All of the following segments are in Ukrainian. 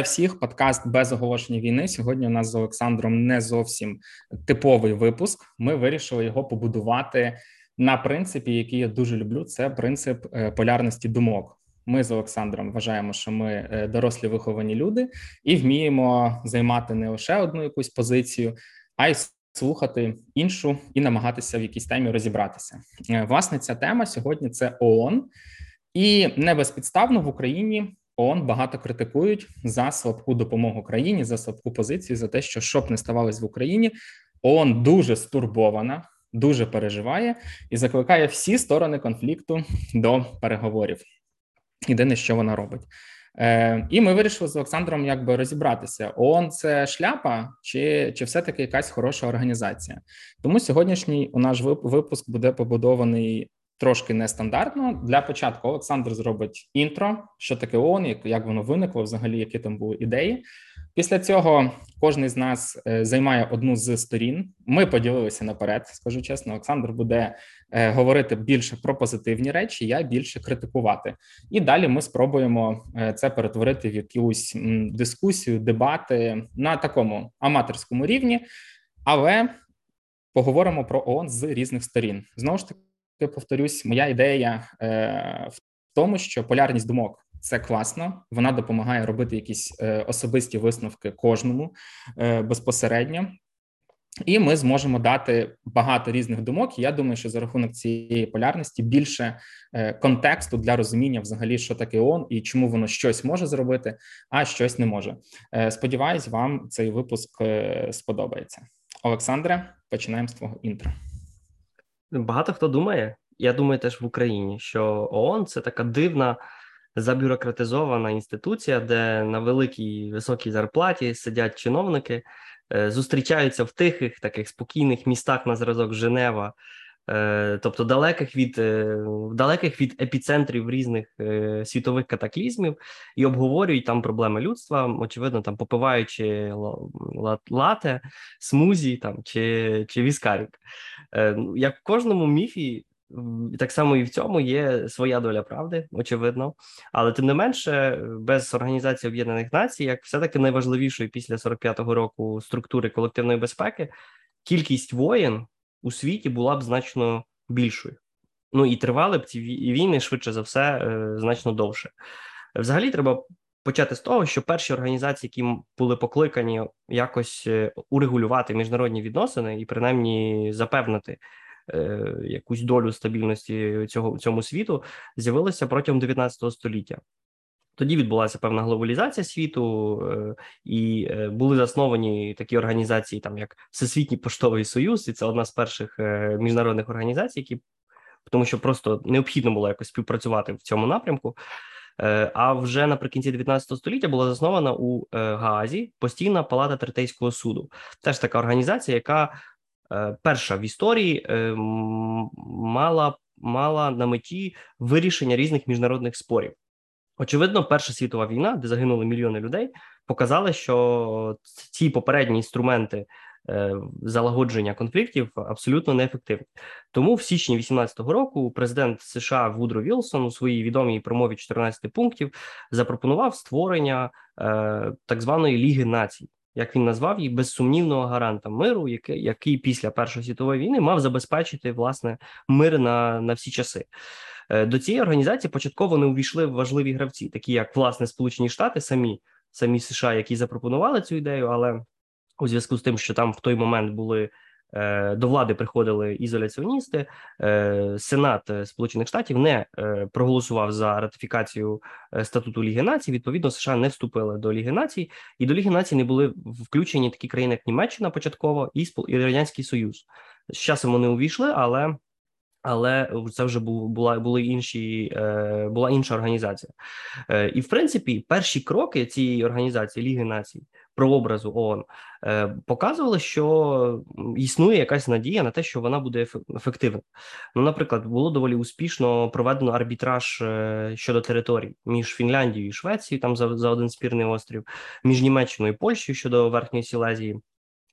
всіх подкаст без оголошення війни. Сьогодні у нас з Олександром не зовсім типовий випуск. Ми вирішили його побудувати на принципі, який я дуже люблю. Це принцип е, полярності думок. Ми з Олександром вважаємо, що ми е, дорослі виховані люди і вміємо займати не лише одну якусь позицію, а й слухати іншу і намагатися в якійсь темі розібратися. Е, власне, ця тема сьогодні це ООН, і не безпідставно в Україні ООН багато критикують за слабку допомогу країні, за слабку позицію, за те, що щоб не ставалось в Україні, ООН дуже стурбована, дуже переживає і закликає всі сторони конфлікту до переговорів. Єдине, що вона робить. Е, І ми вирішили з Олександром якби розібратися: ООН – це шляпа, чи чи все таки якась хороша організація? Тому сьогоднішній у наш випуск буде побудований трошки нестандартно. Для початку Олександр зробить інтро, що таке ООН, як, як воно виникло, взагалі, які там були ідеї. Після цього кожен з нас е, займає одну з сторін. Ми поділилися наперед. Скажу чесно, Олександр буде е, говорити більше про позитивні речі, я більше критикувати. І далі ми спробуємо е, це перетворити в якусь дискусію, дебати на такому аматорському рівні, але поговоримо про ООН з різних сторін. Знову ж таки повторюсь, моя ідея е, в тому, що полярність думок це класно. Вона допомагає робити якісь е, особисті висновки кожному е, безпосередньо. І ми зможемо дати багато різних думок. Я думаю, що за рахунок цієї полярності більше е, контексту для розуміння, взагалі, що таке ООН і чому воно щось може зробити, а щось не може. Е, сподіваюсь, вам цей випуск е, сподобається. Олександре, починаємо з твого інтро. Багато хто думає, я думаю, теж в Україні, що ООН це така дивна забюрократизована інституція, де на великій високій зарплаті сидять чиновники, е, зустрічаються в тихих таких спокійних містах на зразок Женева. Е, тобто далеких від е, далеких від епіцентрів різних світових катаклізмів і обговорюють там проблеми людства, очевидно, там попиваючи лате, смузі там чи чи віскарік. Ну, як в кожному міфі так само і в цьому є своя доля правди, очевидно. Але тим не менше, без організації Об'єднаних Націй, як все-таки найважливішої після 45-го року структури колективної безпеки, кількість воєн у світі була б значно більшою. Ну і тривали б ці війни швидше за все е, значно довше. Взагалі, треба почати з того, що перші організації, які були покликані якось е, урегулювати міжнародні відносини і принаймні запевнити Е, якусь долю стабільності цього цьому світу з'явилися протягом 19 століття. Тоді відбулася певна глобалізація світу, е, і е, були засновані такі організації, там як Всесвітній поштовий союз, і це одна з перших міжнародних організацій, які тому, що просто необхідно було якось співпрацювати в цьому напрямку. А вже наприкінці 19 століття була заснована у Гаазі постійна палата третейського суду. Теж така організація, яка Е, перша в історії е, мала мала на меті вирішення різних міжнародних спорів. Очевидно, Перша світова війна, де загинули мільйони людей, показала, що ці попередні інструменти е, залагодження конфліктів абсолютно неефективні. Тому в січні 2018 року президент США Вудро Вілсон у своїй відомій промові 14 пунктів запропонував створення так званої Ліги націй як він назвав її, безсумнівного гаранта миру, який який після Першої світової війни мав забезпечити власне мир на, на всі часи. Е, до цієї організації початково не увійшли важливі гравці, такі як власне Сполучені Штати, самі самі США, які запропонували цю ідею, але у зв'язку з тим, що там в той момент були до влади приходили ізоляціоністи. Е, Сенат е, Сполучених Штатів не проголосував за ратифікацію статуту Ліги Націй. Відповідно, США не вступили до Ліги Націй, і до Ліги Націй не були включені такі країни, як Німеччина початково і Радянський Союз. З часом вони увійшли, але але це вже була були інші була інша організація, і в принципі перші кроки цієї організації Ліги Націй прообразу ООН е, показували, що існує якась надія на те, що вона буде ефективна. Ну, наприклад, було доволі успішно проведено арбітраж е, щодо територій між Фінляндією і Швецією, там за, за один спірний острів, між Німеччиною і Польщею щодо верхньої Сілезії.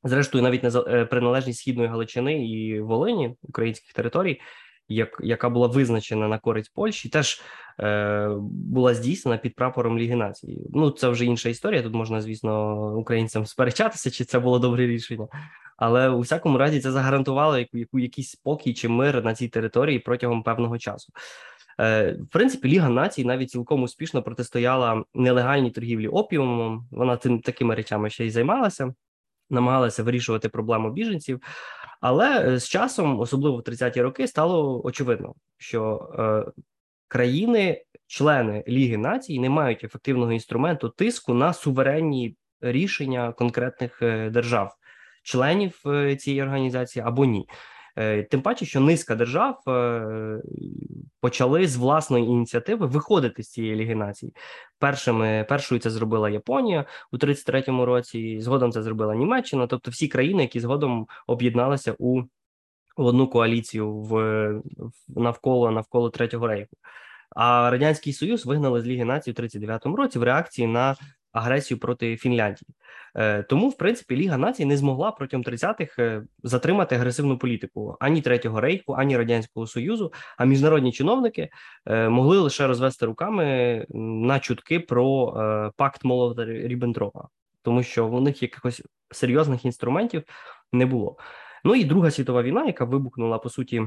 Зрештою, навіть на е, приналежність східної Галичини і Волині українських територій як, яка була визначена на користь Польщі, теж е, була здійснена під прапором Ліги Націй. Ну це вже інша історія. Тут можна, звісно, українцям сперечатися, чи це було добре рішення. Але у всякому разі це загарантувало яку, яку якийсь спокій чи мир на цій території протягом певного часу. Е, в принципі, Ліга націй навіть цілком успішно протистояла нелегальній торгівлі опіумом. Вона тим такими речами ще й займалася, намагалася вирішувати проблему біженців. Але е, з часом, особливо в 30-ті роки, стало очевидно, що е, країни, члени Ліги націй, не мають ефективного інструменту тиску на суверенні рішення конкретних е, держав, членів е, цієї організації або ні. Е, тим паче, що низка держав е, почали з власної ініціативи виходити з цієї ліги націй. Першими першою це зробила Японія у 33-му році. Згодом це зробила Німеччина, тобто всі країни, які згодом об'єдналися у одну коаліцію в, навколо навколо третього рейху. А радянський союз вигнали з Ліги націй у 39-му році в реакції на агресію проти Фінляндії. Е, тому, в принципі, Ліга націй не змогла протягом 30-х е, затримати агресивну політику ані Третього рейху, ані радянського союзу. А міжнародні чиновники е, могли лише розвести руками на чутки про пакт молота Ріббентропа, тому що у них якихось серйозних інструментів не було. Ну і Друга світова війна, яка вибухнула по суті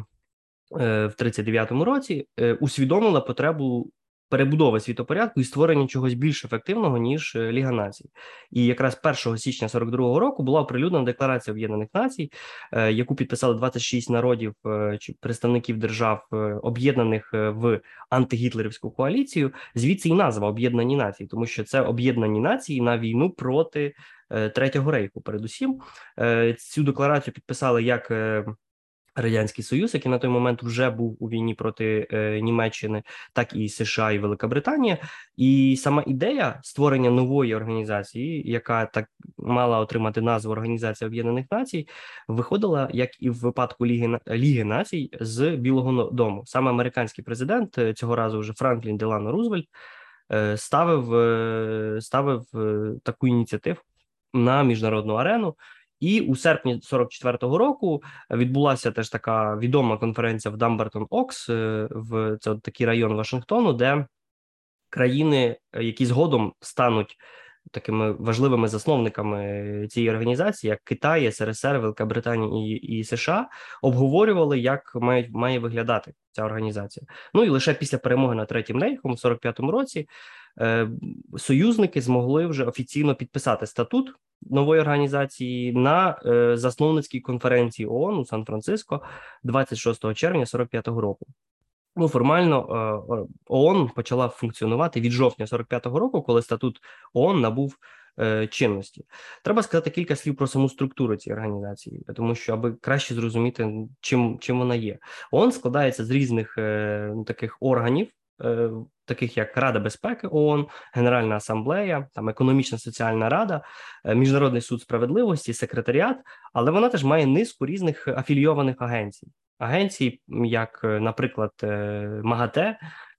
в 39-му році, усвідомила потребу перебудови світопорядку і створення чогось більш ефективного ніж е, Ліга Націй. І якраз 1 січня 42-го року була оприлюднена декларація Об'єднаних Націй, е, яку підписали 26 народів е, чи представників держав, об'єднаних в антигітлерівську коаліцію. Звідси і назва Об'єднані Нації, тому що це об'єднані нації на війну проти третього рейху. Передусім цю декларацію підписали як Радянський Союз, який на той момент вже був у війні проти е, Німеччини, так і США і Велика Британія, і сама ідея створення нової організації, яка так мала отримати назву Організація Об'єднаних Націй, виходила як і в випадку Ліги Ліги Націй з Білого Дому. Саме американський президент е, цього разу вже Франклін Делано Рузвельт е, ставив е, ставив е, таку ініціативу на міжнародну арену. І у серпні 44-го року відбулася теж така відома конференція в Думбартон Окс е, в це такий район Вашингтону, де країни, е, які згодом стануть такими важливими засновниками цієї організації, як Китай, СРСР, Велика Британія і, і США, обговорювали, як має, має виглядати ця організація. Ну і лише після перемоги над третім рейхом, в 45-му році, е, союзники змогли вже офіційно підписати статут нової організації на е, засновницькій конференції ООН у Сан-Франциско 26 червня 45-го року. Ну, формально е, ООН почала функціонувати від жовтня 45-го року, коли статут ООН набув е, чинності. Треба сказати кілька слів про саму структуру цієї організації, тому що аби краще зрозуміти, чим чим вона є. ООН складається з різних е, таких органів, таких як Рада безпеки ООН, Генеральна асамблея, там економічна соціальна рада, міжнародний суд справедливості, секретаріат, але вона теж має низку різних афілійованих агенцій. Агенцій, як, е, наприклад, МАГАТЕ,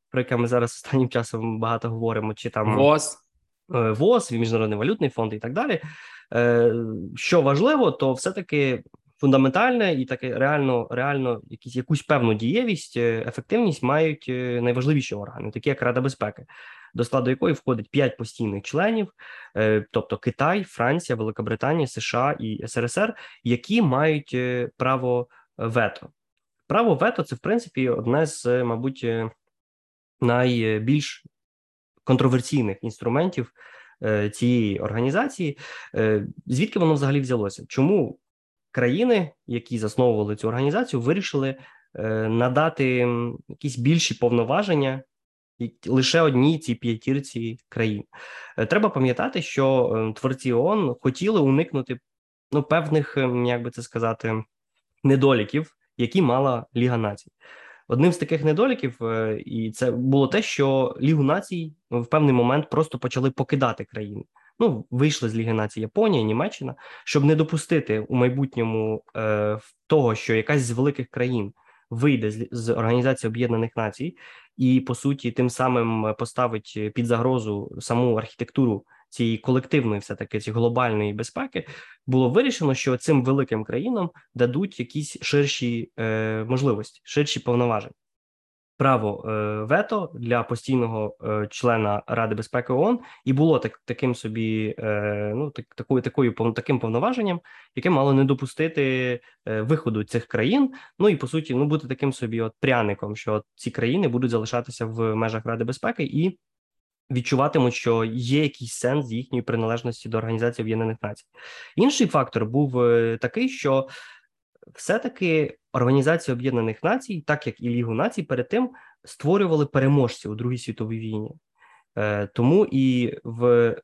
про яке ми зараз останнім часом багато говоримо, чи там ВОЗ, ВОЗ, Міжнародний валютний фонд і так далі. Що важливо, то все-таки фундаментальне і таке реально, реально, якісь якусь певну дієвість, е, ефективність мають е, найважливіші органи, такі як Рада безпеки, до складу якої входить п'ять постійних членів, е, тобто Китай, Франція, Великобританія, США і СРСР, які мають право вето. Право вето це в принципі одне з, мабуть, найбільш контроверсійних інструментів. Цієї організації, звідки воно взагалі взялося? Чому країни, які засновували цю організацію, вирішили е, надати якісь більші повноваження лише одній цій п'ятірці країн. Е, треба пам'ятати, що е, творці ООН хотіли уникнути ну певних, як би це сказати, недоліків, які мала Ліга Націй. Одним з таких недоліків, і це було те, що Лігу націй в певний момент просто почали покидати країни ну вийшли з Ліги націй Японія, Німеччина, щоб не допустити у майбутньому е, того, що якась з великих країн вийде з, з Організації Об'єднаних Націй, і по суті, тим самим поставить під загрозу саму архітектуру цієї колективної, все таки цієї глобальної безпеки, було вирішено, що цим великим країнам дадуть якісь ширші е, можливості, ширші повноваження право е, вето для постійного е, члена Ради безпеки ООН і було так таким собі, е, ну так такою такою таким повноваженням, яке мало не допустити виходу цих країн. Ну і по суті, ну бути таким собі, от пряником, що ці країни будуть залишатися в межах Ради безпеки і. Відчуватимуть, що є якийсь сенс їхньої приналежності до організації Об'єднаних Націй. Інший фактор був такий, що все-таки Організація Об'єднаних Націй, так як і Лігу Націй, перед тим створювали переможців у Другій світовій війні. Е, тому і в е,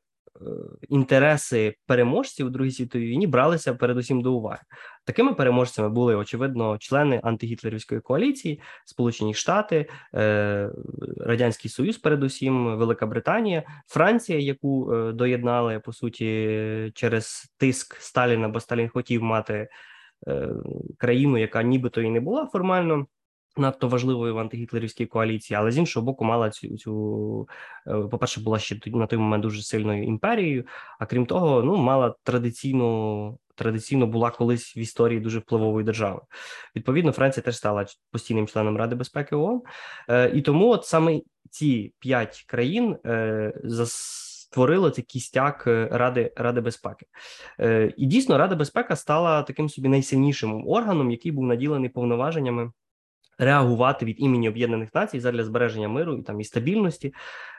інтереси переможців у Другій світовій війні бралися передусім до уваги. Такими переможцями були очевидно члени антигітлерівської коаліції, Сполучені Штати, е, Радянський Союз, передусім, Велика Британія, Франція, яку доєднали по суті через тиск Сталіна, бо Сталін хотів мати Е, країну, яка нібито і не була формально. Надто важливою в антигітлерівській коаліції, але з іншого боку, мала цю цю е, по перше, була ще на той момент дуже сильною імперією. А крім того, ну мала традиційну традиційно була колись в історії дуже впливовою державою. Відповідно, Франція теж стала постійним членом Ради безпеки ООН. Е, і тому, от саме ці п'ять країн зас створило цей кістяк е, Ради Ради безпеки. Е, І дійсно Рада безпеки стала таким собі найсильнішим органом, який був наділений повноваженнями. Реагувати від імені Об'єднаних Націй задля збереження миру і там і стабільності,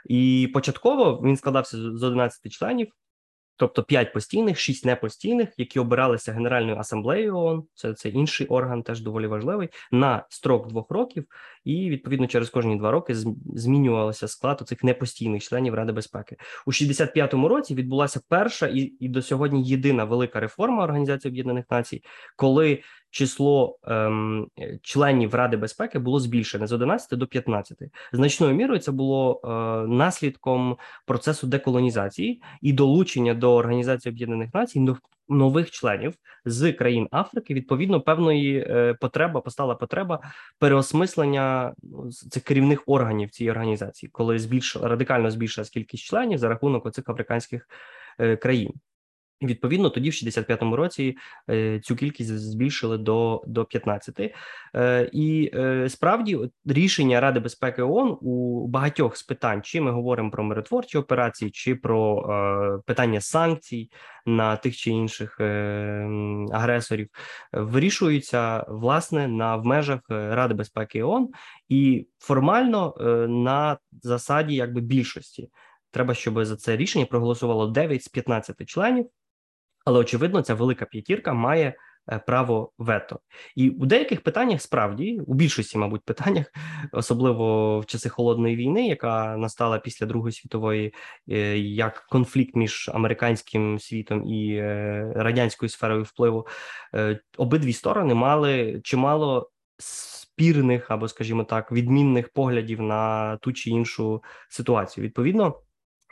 і початково він складався з 11 членів тобто 5 постійних, 6 непостійних, які обиралися Генеральною асамблеєю ООН, це це інший орган, теж доволі важливий, на строк двох років, і відповідно через кожні два роки змінювався склад цих непостійних членів Ради безпеки. У 65-му році. Відбулася перша і, і до сьогодні єдина велика реформа Організації Об'єднаних Націй, коли число ем, членів Ради безпеки було збільшене з 11 до 15. Значною мірою це було е, наслідком процесу деколонізації і долучення до Організації Об'єднаних Націй нових членів з країн Африки. Відповідно, певної е, потреба постала потреба переосмислення ну, цих керівних органів цієї організації, коли збільш радикально збільшилась кількість членів за рахунок оцих африканських е, країн. Відповідно, тоді в 65-му році е, цю кількість збільшили до до 15. Е, і е, справді рішення Ради безпеки ООН у багатьох з питань, чи ми говоримо про миротворчі операції, чи про питання санкцій на тих чи інших агресорів, вирішуються власне на в межах Ради безпеки ООН і формально на засаді якби більшості. Треба, щоб за це рішення проголосувало 9 з 15 членів. Але очевидно, ця велика п'ятірка має е, право вето, і у деяких питаннях справді у більшості, мабуть, питаннях, особливо в часи холодної війни, яка настала після Другої світової, е, як конфлікт між американським світом і е, радянською сферою впливу, обидві сторони мали чимало спірних або, скажімо так, відмінних поглядів на ту чи іншу ситуацію. Відповідно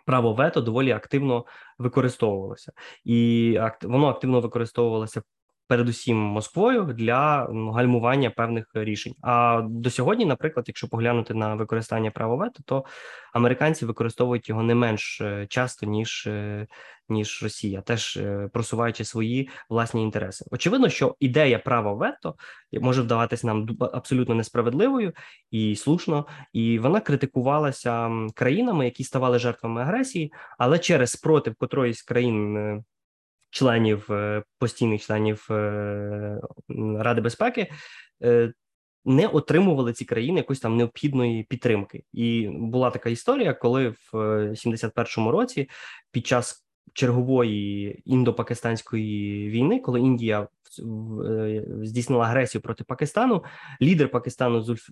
право вето доволі активно використовувалося, і воно активно використовувалося передусім Москвою для гальмування певних рішень. А до сьогодні, наприклад, якщо поглянути на використання права вето, то американці використовують його не менш е, часто ніж е, ніж Росія, теж е, просуваючи свої власні інтереси. Очевидно, що ідея права вето може вдаватися нам абсолютно несправедливою і слушно, і вона критикувалася країнами, які ставали жертвами агресії, але через спротив котроїсь країн членів е, постійних членів е, Ради безпеки. Е, не отримували ці країни якоїсь там необхідної підтримки, і була така історія, коли в 71-му році під час чергової індо-пакистанської війни, коли Індія здійснила агресію проти Пакистану, лідер Пакистану Зульф,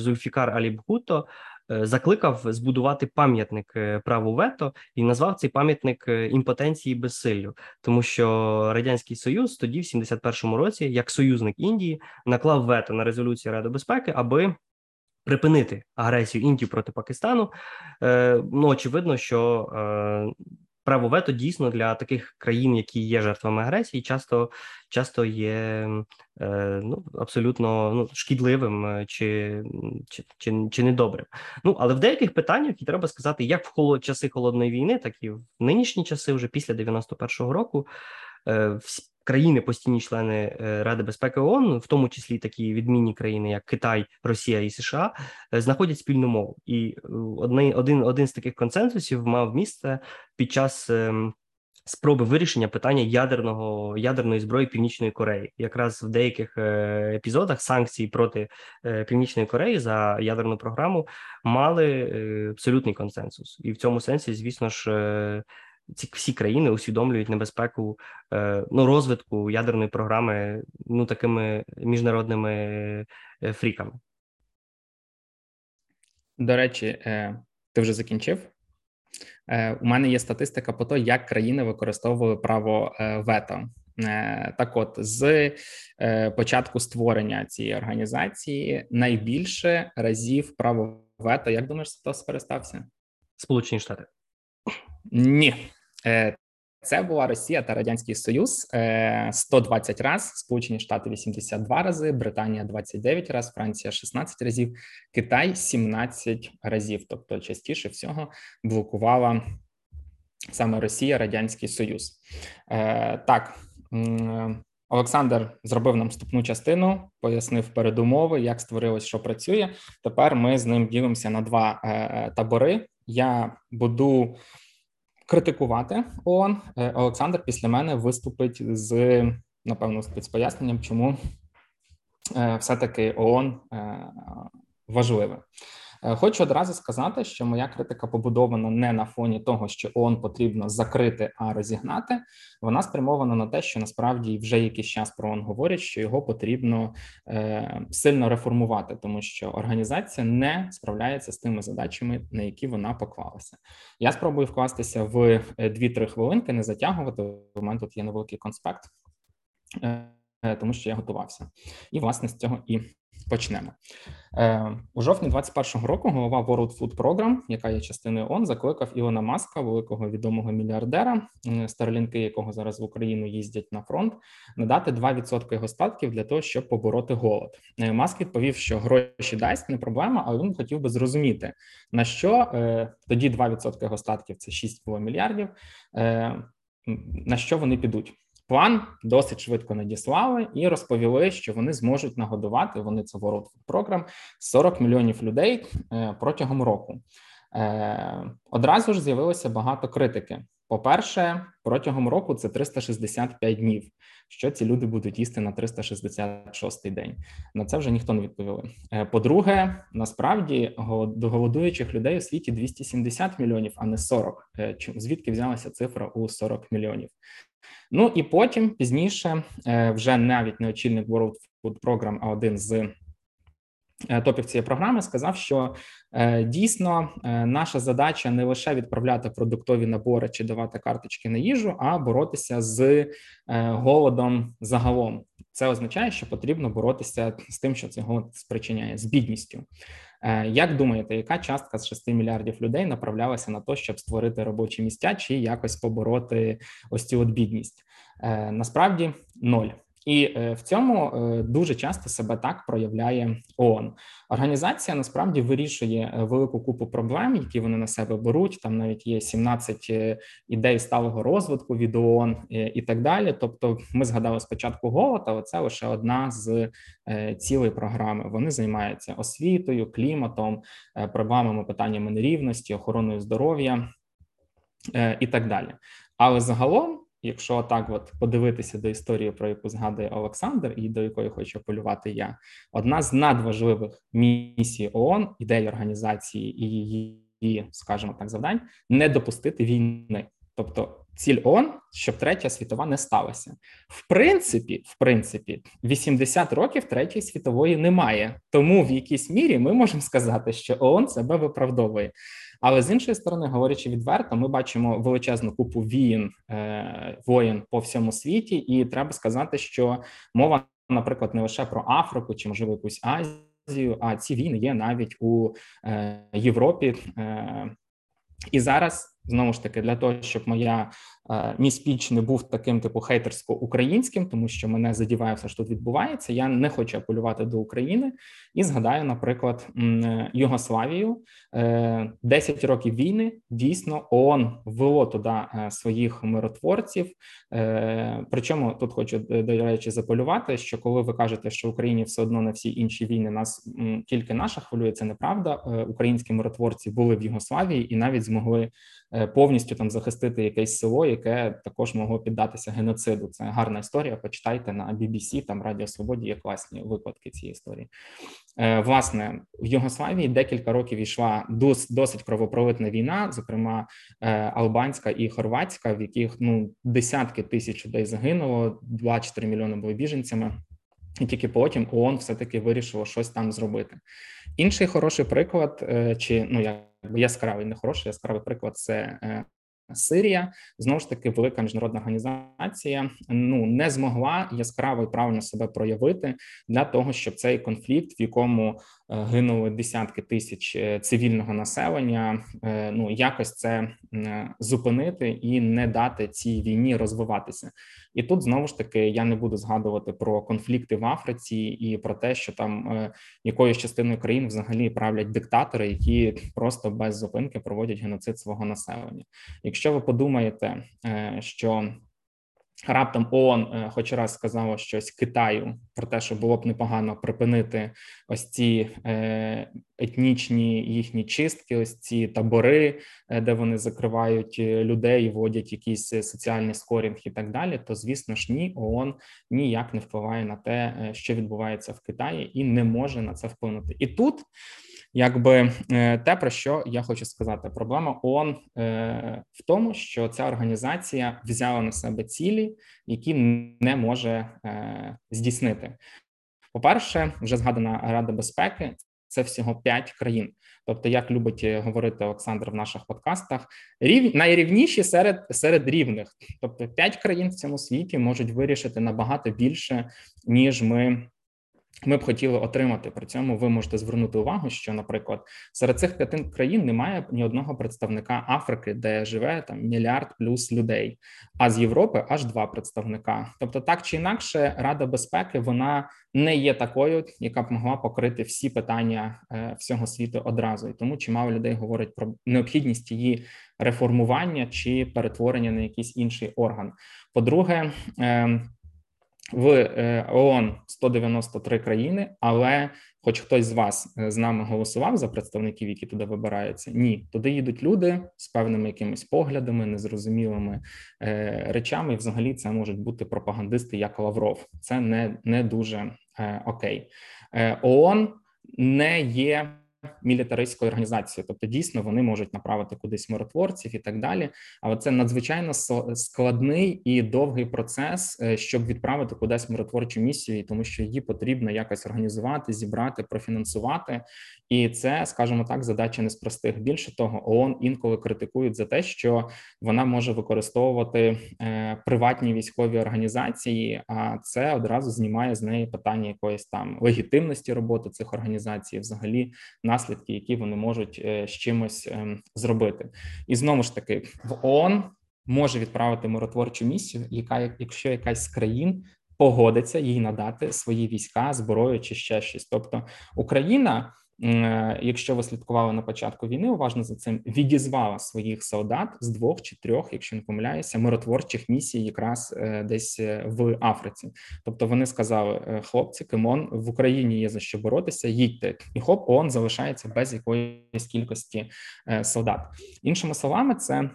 Зульфікар Алі Бхутто Е, закликав збудувати пам'ятник е, праву вето і назвав цей пам'ятник е, імпотенції безсиллю, тому що радянський союз тоді, в 71-му році, як союзник Індії, наклав вето на резолюцію Ради безпеки, аби припинити агресію Індії проти Пакистану. Ну очевидно, що право вето дійсно для таких країн, які є жертвами агресії, часто часто є е, ну абсолютно ну шкідливим е, чи чи, чи, чи недобрим. Ну але в деяких питаннях і треба сказати, як в холод часи холодної війни, так і в нинішні часи, вже після 91-го року. Е, країни, постійні члени е, Ради безпеки ООН, в тому числі такі відмінні країни, як Китай, Росія і США, е, знаходять спільну мову. І один, один, один з таких консенсусів мав місце під час. Ем, спроби вирішення питання ядерного ядерної зброї Північної Кореї, якраз в деяких епізодах санкцій проти Північної Кореї за ядерну програму мали абсолютний консенсус, і в цьому сенсі, звісно ж, ці всі країни усвідомлюють небезпеку е, ну, розвитку ядерної програми ну такими міжнародними е, фріками. До речі, е, ти вже закінчив. У мене є статистика по тому, як країни використовували право вето. Так, от з початку створення цієї організації найбільше разів право вето, як думаєш, хто скористався? Сполучені Штати. Ні, це була Росія та Радянський Союз 120 е, раз, Сполучені Штати 82 рази, Британія 29 разів, Франція 16 разів, Китай 17 разів. Тобто, частіше всього блокувала саме Росія, Радянський Союз. Е, так, Олександр зробив нам вступну частину, пояснив передумови, як створилось, що працює. Тепер ми з ним ділимося на два табори. Я буду критикувати ООН. Е, Олександр після мене виступить з напевно з поясненням, чому е, все таки ООН е, важливе. Е, хочу одразу сказати, що моя критика побудована не на фоні того, що ООН потрібно закрити, а розігнати. Вона спрямована на те, що насправді вже якийсь час про ООН говорять, що його потрібно е, сильно реформувати, тому що організація не справляється з тими задачами, на які вона поклалася. Я спробую вкластися в 2-3 е, хвилинки, не затягувати. У мене тут є невеликий конспект. Е, тому що я готувався, і власне з цього і Почнемо Е, у жовтні 21-го року. Голова World Food Program, яка є частиною ООН, закликав Ілона Маска, великого відомого мільярдера, старлінки, якого зараз в Україну їздять на фронт, надати 2% його статків для того, щоб побороти голод. Е, Маск відповів, що гроші дасть не проблема, але він хотів би зрозуміти на що е, тоді 2% його статків це 6,5 мільярдів. Е, на що вони підуть? План досить швидко надіслали і розповіли, що вони зможуть нагодувати. Вони це World Food Program, 40 мільйонів людей е, протягом року. Е, одразу ж з'явилося багато критики. По-перше, протягом року це 365 днів. Що ці люди будуть їсти на 366-й день? На це вже ніхто не відповіли. Е, по-друге, насправді голодуючих людей у світі 270 мільйонів, а не 40. Звідки взялася цифра у 40 мільйонів? Ну і потім пізніше, е, вже навіть не очільник World Food Program, а один з е, топів цієї програми сказав, що е, дійсно наша задача не лише відправляти продуктові набори чи давати карточки на їжу, а боротися з голодом загалом. Це означає, що потрібно боротися з тим, що цей голод спричиняє з бідністю. Е, як думаєте, яка частка з 6 мільярдів людей направлялася на те, щоб створити робочі місця чи якось побороти ось цю от бідність? Е, насправді ноль. І е, в цьому е, дуже часто себе так проявляє ООН. Організація насправді вирішує е, велику купу проблем, які вони на себе беруть. Там навіть є 17 ідей сталого розвитку від ООН і так далі. Тобто, ми згадали спочатку голод, але це лише одна з цілей програми. Вони займаються освітою, кліматом, проблемами питаннями нерівності, охороною здоров'я і так далі. Але загалом якщо так от подивитися до історії, про яку згадує Олександр, і до якої хочу полювати я, одна з надважливих місій ООН, ідей організації і її, скажімо так, завдань не допустити війни. Тобто ціль ООН, щоб третя світова не сталася. В принципі, в принципі, 80 років третьої світової немає. Тому в якійсь мірі ми можемо сказати, що ООН себе виправдовує. Але з іншої сторони, говорячи відверто, ми бачимо величезну купу війн е, воєн по всьому світі, і треба сказати, що мова, наприклад, не лише про Африку чи можливо якусь Азію, а ці війни є навіть у е, Європі. Е, і зараз знову ж таки для того, щоб моя Е, мій спіч не був таким типу хейтерсько-українським, тому що мене задіває все, що тут відбувається. Я не хочу апелювати до України і згадаю, наприклад, Югославію 10 е, років війни. Дійсно, ООН ввело туди е, своїх миротворців. Причому тут хочу до речі запалювати, що коли ви кажете, що в Україні все одно на всі інші війни нас тільки наша хвилює, це неправда. Українські миротворці були в Югославії і навіть змогли повністю там захистити якесь село яке також могло піддатися геноциду. Це гарна історія. Почитайте на BBC, там Радіо Свободі є класні випадки цієї історії. Е, власне, в Югославії декілька років йшла досить кровопролитна війна, зокрема е, албанська і хорватська, в яких ну десятки тисяч людей загинуло, 2-4 мільйони були біженцями. І тільки потім ООН все таки вирішило щось там зробити. Інший хороший приклад, е, чи ну як яскравий, не хороший, яскравий приклад це Сирія. Знову ж таки велика міжнародна організація ну не змогла яскраво і правильно себе проявити для того, щоб цей конфлікт, в якому Е, гинули десятки тисяч е, цивільного населення. Е, ну якось це зупинити і не дати цій війні розвиватися. І тут знову ж таки я не буду згадувати про конфлікти в Африці і про те, що там якоюсь частиною країн взагалі правлять диктатори, які просто без зупинки проводять геноцид свого населення. Якщо ви подумаєте, що Раптом ООН е, хоч раз сказало щось Китаю про те, що було б непогано припинити ось ці е, етнічні їхні чистки, ось ці табори, е, де вони закривають людей, вводять якийсь соціальний скорінг і так далі. То звісно ж, ні, ООН ніяк не впливає на те, що відбувається в Китаї, і не може на це вплинути. І тут якби е, те, про що я хочу сказати, проблема ООН е, в тому, що ця організація взяла на себе цілі, які не може е, здійснити. По перше, вже згадана Рада безпеки. Це всього п'ять країн. Тобто, як любить говорити Олександр в наших подкастах, рів найрівніші серед серед рівних. Тобто, п'ять країн в цьому світі можуть вирішити набагато більше, ніж ми ми б хотіли отримати при цьому. Ви можете звернути увагу, що, наприклад, серед цих п'яти країн немає ні одного представника Африки, де живе там мільярд плюс людей, а з Європи аж два представника. Тобто, так чи інакше, Рада безпеки вона не є такою, яка б могла покрити всі питання е, всього світу одразу, і тому чимало людей говорить про необхідність її реформування чи перетворення на якийсь інший орган. По-друге, ем, в е, ООН 193 країни, але хоч хтось з вас е, з нами голосував за представників, які туди вибираються, ні, туди їдуть люди з певними якимись поглядами, незрозумілими е, речами. І взагалі це можуть бути пропагандисти, як Лавров. Це не, не дуже окей. ООН не є мілітаристської організації, тобто дійсно вони можуть направити кудись миротворців і так далі. Але це надзвичайно складний і довгий процес, е, щоб відправити кудись миротворчу місію, тому що її потрібно якось організувати, зібрати, профінансувати. І це, скажімо так, задача не з простих. Більше того, ООН інколи критикують за те, що вона може використовувати е, приватні військові організації, а це одразу знімає з неї питання якоїсь там легітимності роботи цих організацій, взагалі наслідки, які вони можуть е, з чимось е, зробити. І знову ж таки, в ООН може відправити миротворчу місію, яка якщо якась з країн погодиться їй надати свої війська, зброю чи ще щось, тобто Україна. Е, якщо ви слідкували на початку війни, уважно за цим відізвала своїх солдат з двох чи трьох, якщо не помиляюся, миротворчих місій, якраз е, десь е, в Африці. Тобто вони сказали: хлопці, Кимон в Україні є за що боротися, їдьте, і хоп, ООН залишається без якоїсь кількості солдат. Іншими словами, це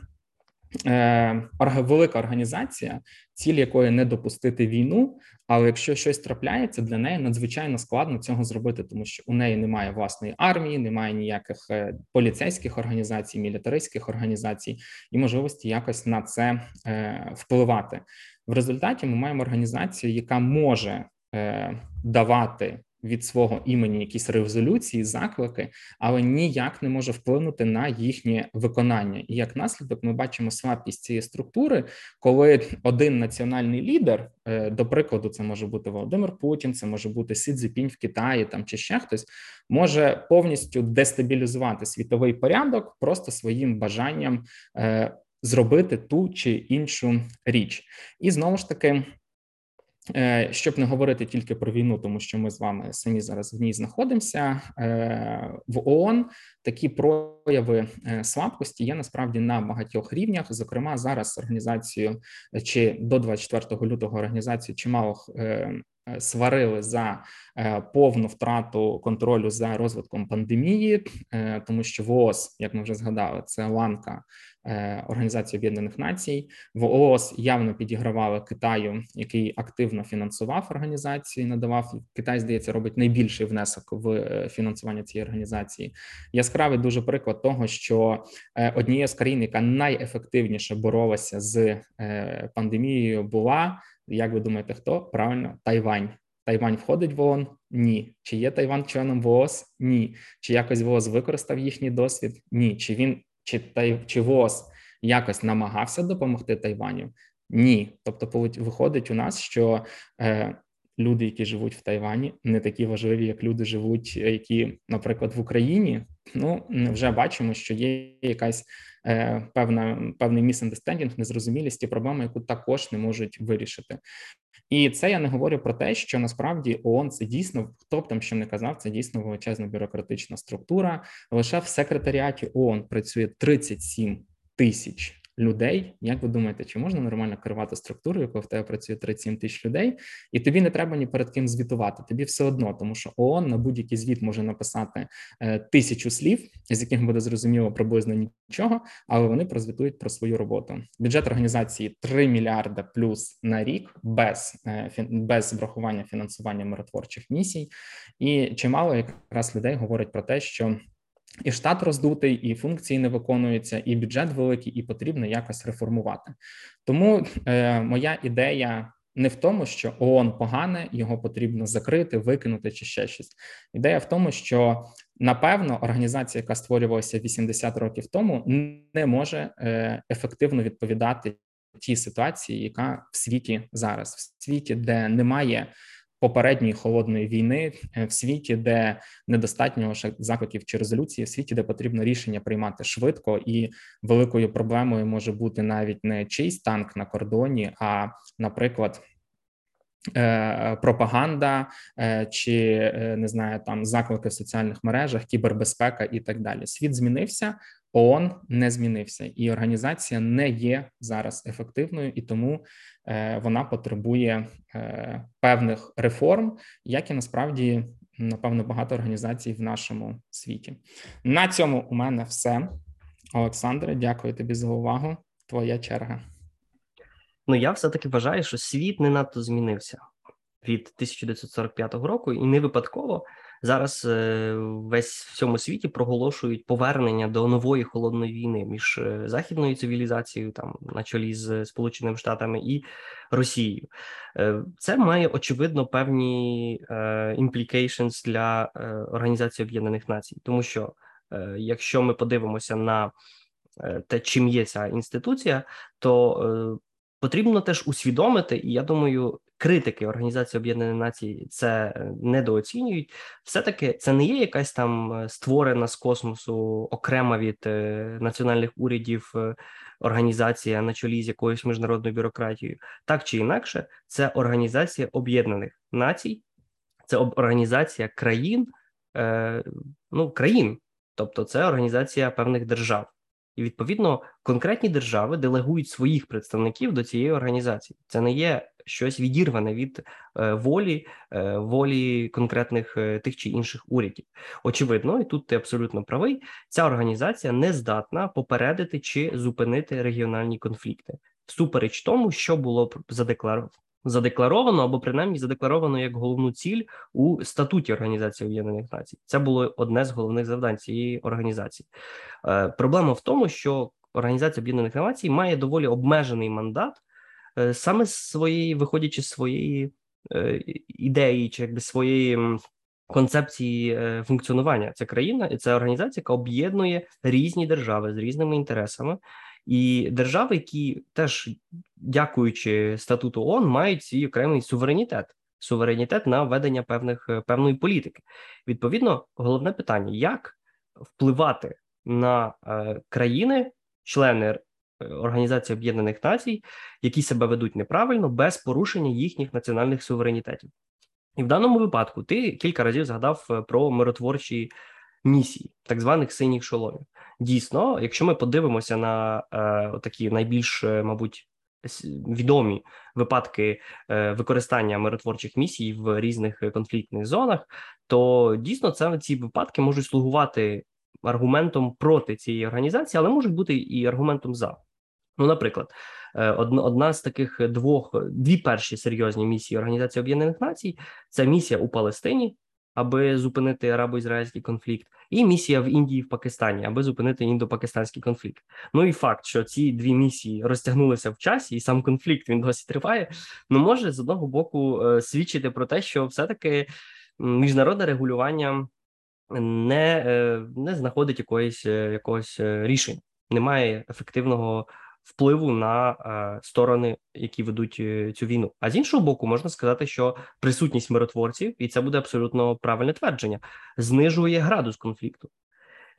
велика організація, ціль якої не допустити війну. Але якщо щось трапляється, для неї надзвичайно складно цього зробити, тому що у неї немає власної армії, немає ніяких е, поліцейських організацій, мілітаристських організацій і можливості якось на це е, впливати. В результаті ми маємо організацію, яка може давати від свого імені якісь резолюції, заклики, але ніяк не може вплинути на їхнє виконання. І як наслідок, ми бачимо слабкість цієї структури, коли один національний лідер, е, до прикладу, це може бути Володимир Путін, це може бути Сі Цзіпінь в Китаї там чи ще хтось, може повністю дестабілізувати світовий порядок просто своїм бажанням. Е, зробити ту чи іншу річ, і знову ж таки щоб не говорити тільки про війну, тому що ми з вами самі зараз в ній знаходимося е, в ООН. Такі прояви е, слабкості є насправді на багатьох рівнях. Зокрема, зараз організацію чи до 24 лютого організацію чимало сварили за повну втрату контролю за розвитком пандемії, тому що ВООЗ, як ми вже згадали, це ланка Е, Організації Об'єднаних Націй в ООС явно підігравали Китаю, який активно фінансував організацію. Надавав Китай, здається, робить найбільший внесок в е, фінансування цієї організації. Яскравий дуже приклад того, що е, однією з країн, яка найефективніше боролася з пандемією, була як ви думаєте, хто правильно Тайвань. Тайвань входить в ООН? Ні. Чи є Тайвань членом ВООЗ? Ні. Чи якось ВООЗ використав їхній досвід? Ні. Чи він чи Тай, чи ВОЗ якось намагався допомогти Тайваню? Ні. Тобто, виходить у нас, що е, люди, які живуть в Тайвані, не такі важливі, як люди живуть, які, наприклад, в Україні. Ну вже бачимо, що є якась певна певний місандестендінг, незрозумілість і проблема, яку також не можуть вирішити. І це я не говорю про те, що насправді ООН це дійсно хто б там що не казав, це дійсно величезна бюрократична структура. Лише в секретаріаті ООН працює 37 тисяч людей. Як ви думаєте, чи можна нормально керувати структурою, коли в тебе працює 37 тисяч людей, і тобі не треба ні перед ким звітувати? Тобі все одно, тому що ООН на будь-який звіт може написати е, тисячу слів, з яких буде зрозуміло приблизно нічого, але вони прозвітують про свою роботу. Бюджет організації 3 мільярда плюс на рік без е, без врахування фінансування миротворчих місій, і чимало якраз людей говорять про те, що і штат роздутий, і функції не виконуються, і бюджет великий, і потрібно якось реформувати. Тому е, моя ідея не в тому, що ООН погане, його потрібно закрити, викинути чи ще щось. Ідея в тому, що напевно організація, яка створювалася 80 років тому, не може е, ефективно відповідати тій ситуації, яка в світі зараз, в світі, де немає попередньої холодної війни е, в світі, де недостатньо закликів чи резолюції, в світі, де потрібно рішення приймати швидко, і великою проблемою може бути навіть не чийсь танк на кордоні, а наприклад. Е, пропаганда е, чи не знаю там заклики в соціальних мережах, кібербезпека і так далі. Світ змінився, ООН не змінився, і організація не є зараз ефективною, і тому е, вона потребує е, певних реформ, як і насправді напевно багато організацій в нашому світі. На цьому у мене все, Олександре. Дякую тобі за увагу. Твоя черга. Ну я все таки вважаю, що світ не надто змінився від 1945 року, і не випадково зараз е, весь в цьому світі проголошують повернення до нової холодної війни між е, західною цивілізацією, там на чолі з Сполученими Штатами і Росією. Е, це має очевидно певні implications для Організації Об'єднаних Націй, тому що якщо ми подивимося на те, чим є ця інституція, то Потрібно теж усвідомити, і я думаю, критики Організації Об'єднаних Націй це е, недооцінюють. Все таки це не є якась там е, створена з космосу окрема від е, національних урядів організація на чолі з якоюсь міжнародною бюрократією. Так чи інакше, це організація Об'єднаних Націй, це організація країн, ну країн, тобто це організація певних держав. І відповідно конкретні держави делегують своїх представників до цієї організації. Це не є щось відірване від е, волі е, волі конкретних е, тих чи інших урядів. Очевидно, і тут ти абсолютно правий. Ця організація не здатна попередити чи зупинити регіональні конфлікти, всупереч тому, що було задекларовано задекларовано або принаймні задекларовано як головну ціль у статуті Організації Об'єднаних Націй. Це було одне з головних завдань цієї організації. Е, Проблема в тому, що Організація Об'єднаних Націй має доволі обмежений мандат, саме з своєї, виходячи з своєї е, ідеї, чи якби своєї концепції е, функціонування. Це країна і це організація, яка об'єднує різні держави з різними інтересами, і держави, які теж, дякуючи статуту ООН, мають свій окремий суверенітет. Суверенітет на ведення певних е, певної політики. Відповідно, головне питання: як впливати на е, країни, члени е, Організації Об'єднаних Націй, які себе ведуть неправильно без порушення їхніх національних суверенітетів. І в даному випадку ти кілька разів згадав е, про миротворчі місії, так званих синіх шоломів. Дійсно, якщо ми подивимося на е, такі найбільш, е, мабуть, відомі випадки е, використання миротворчих місій в різних конфліктних зонах, то дійсно це ці випадки можуть слугувати аргументом проти цієї організації, але можуть бути і аргументом за. Ну, наприклад, е, одна з таких двох дві перші серйозні місії Організації Об'єднаних Націй це місія у Палестині, аби зупинити арабо-ізраїльський конфлікт, і місія в Індії в Пакистані, аби зупинити індо-пакистанський конфлікт. Ну і факт, що ці дві місії розтягнулися в часі, і сам конфлікт він досі триває. Ну може з одного боку е, свідчити про те, що все-таки міжнародне регулювання не е, не знаходить якоїсь якогось рішення, немає ефективного впливу на е, сторони, які ведуть е, цю війну. А з іншого боку, можна сказати, що присутність миротворців, і це буде абсолютно правильне твердження, знижує градус конфлікту.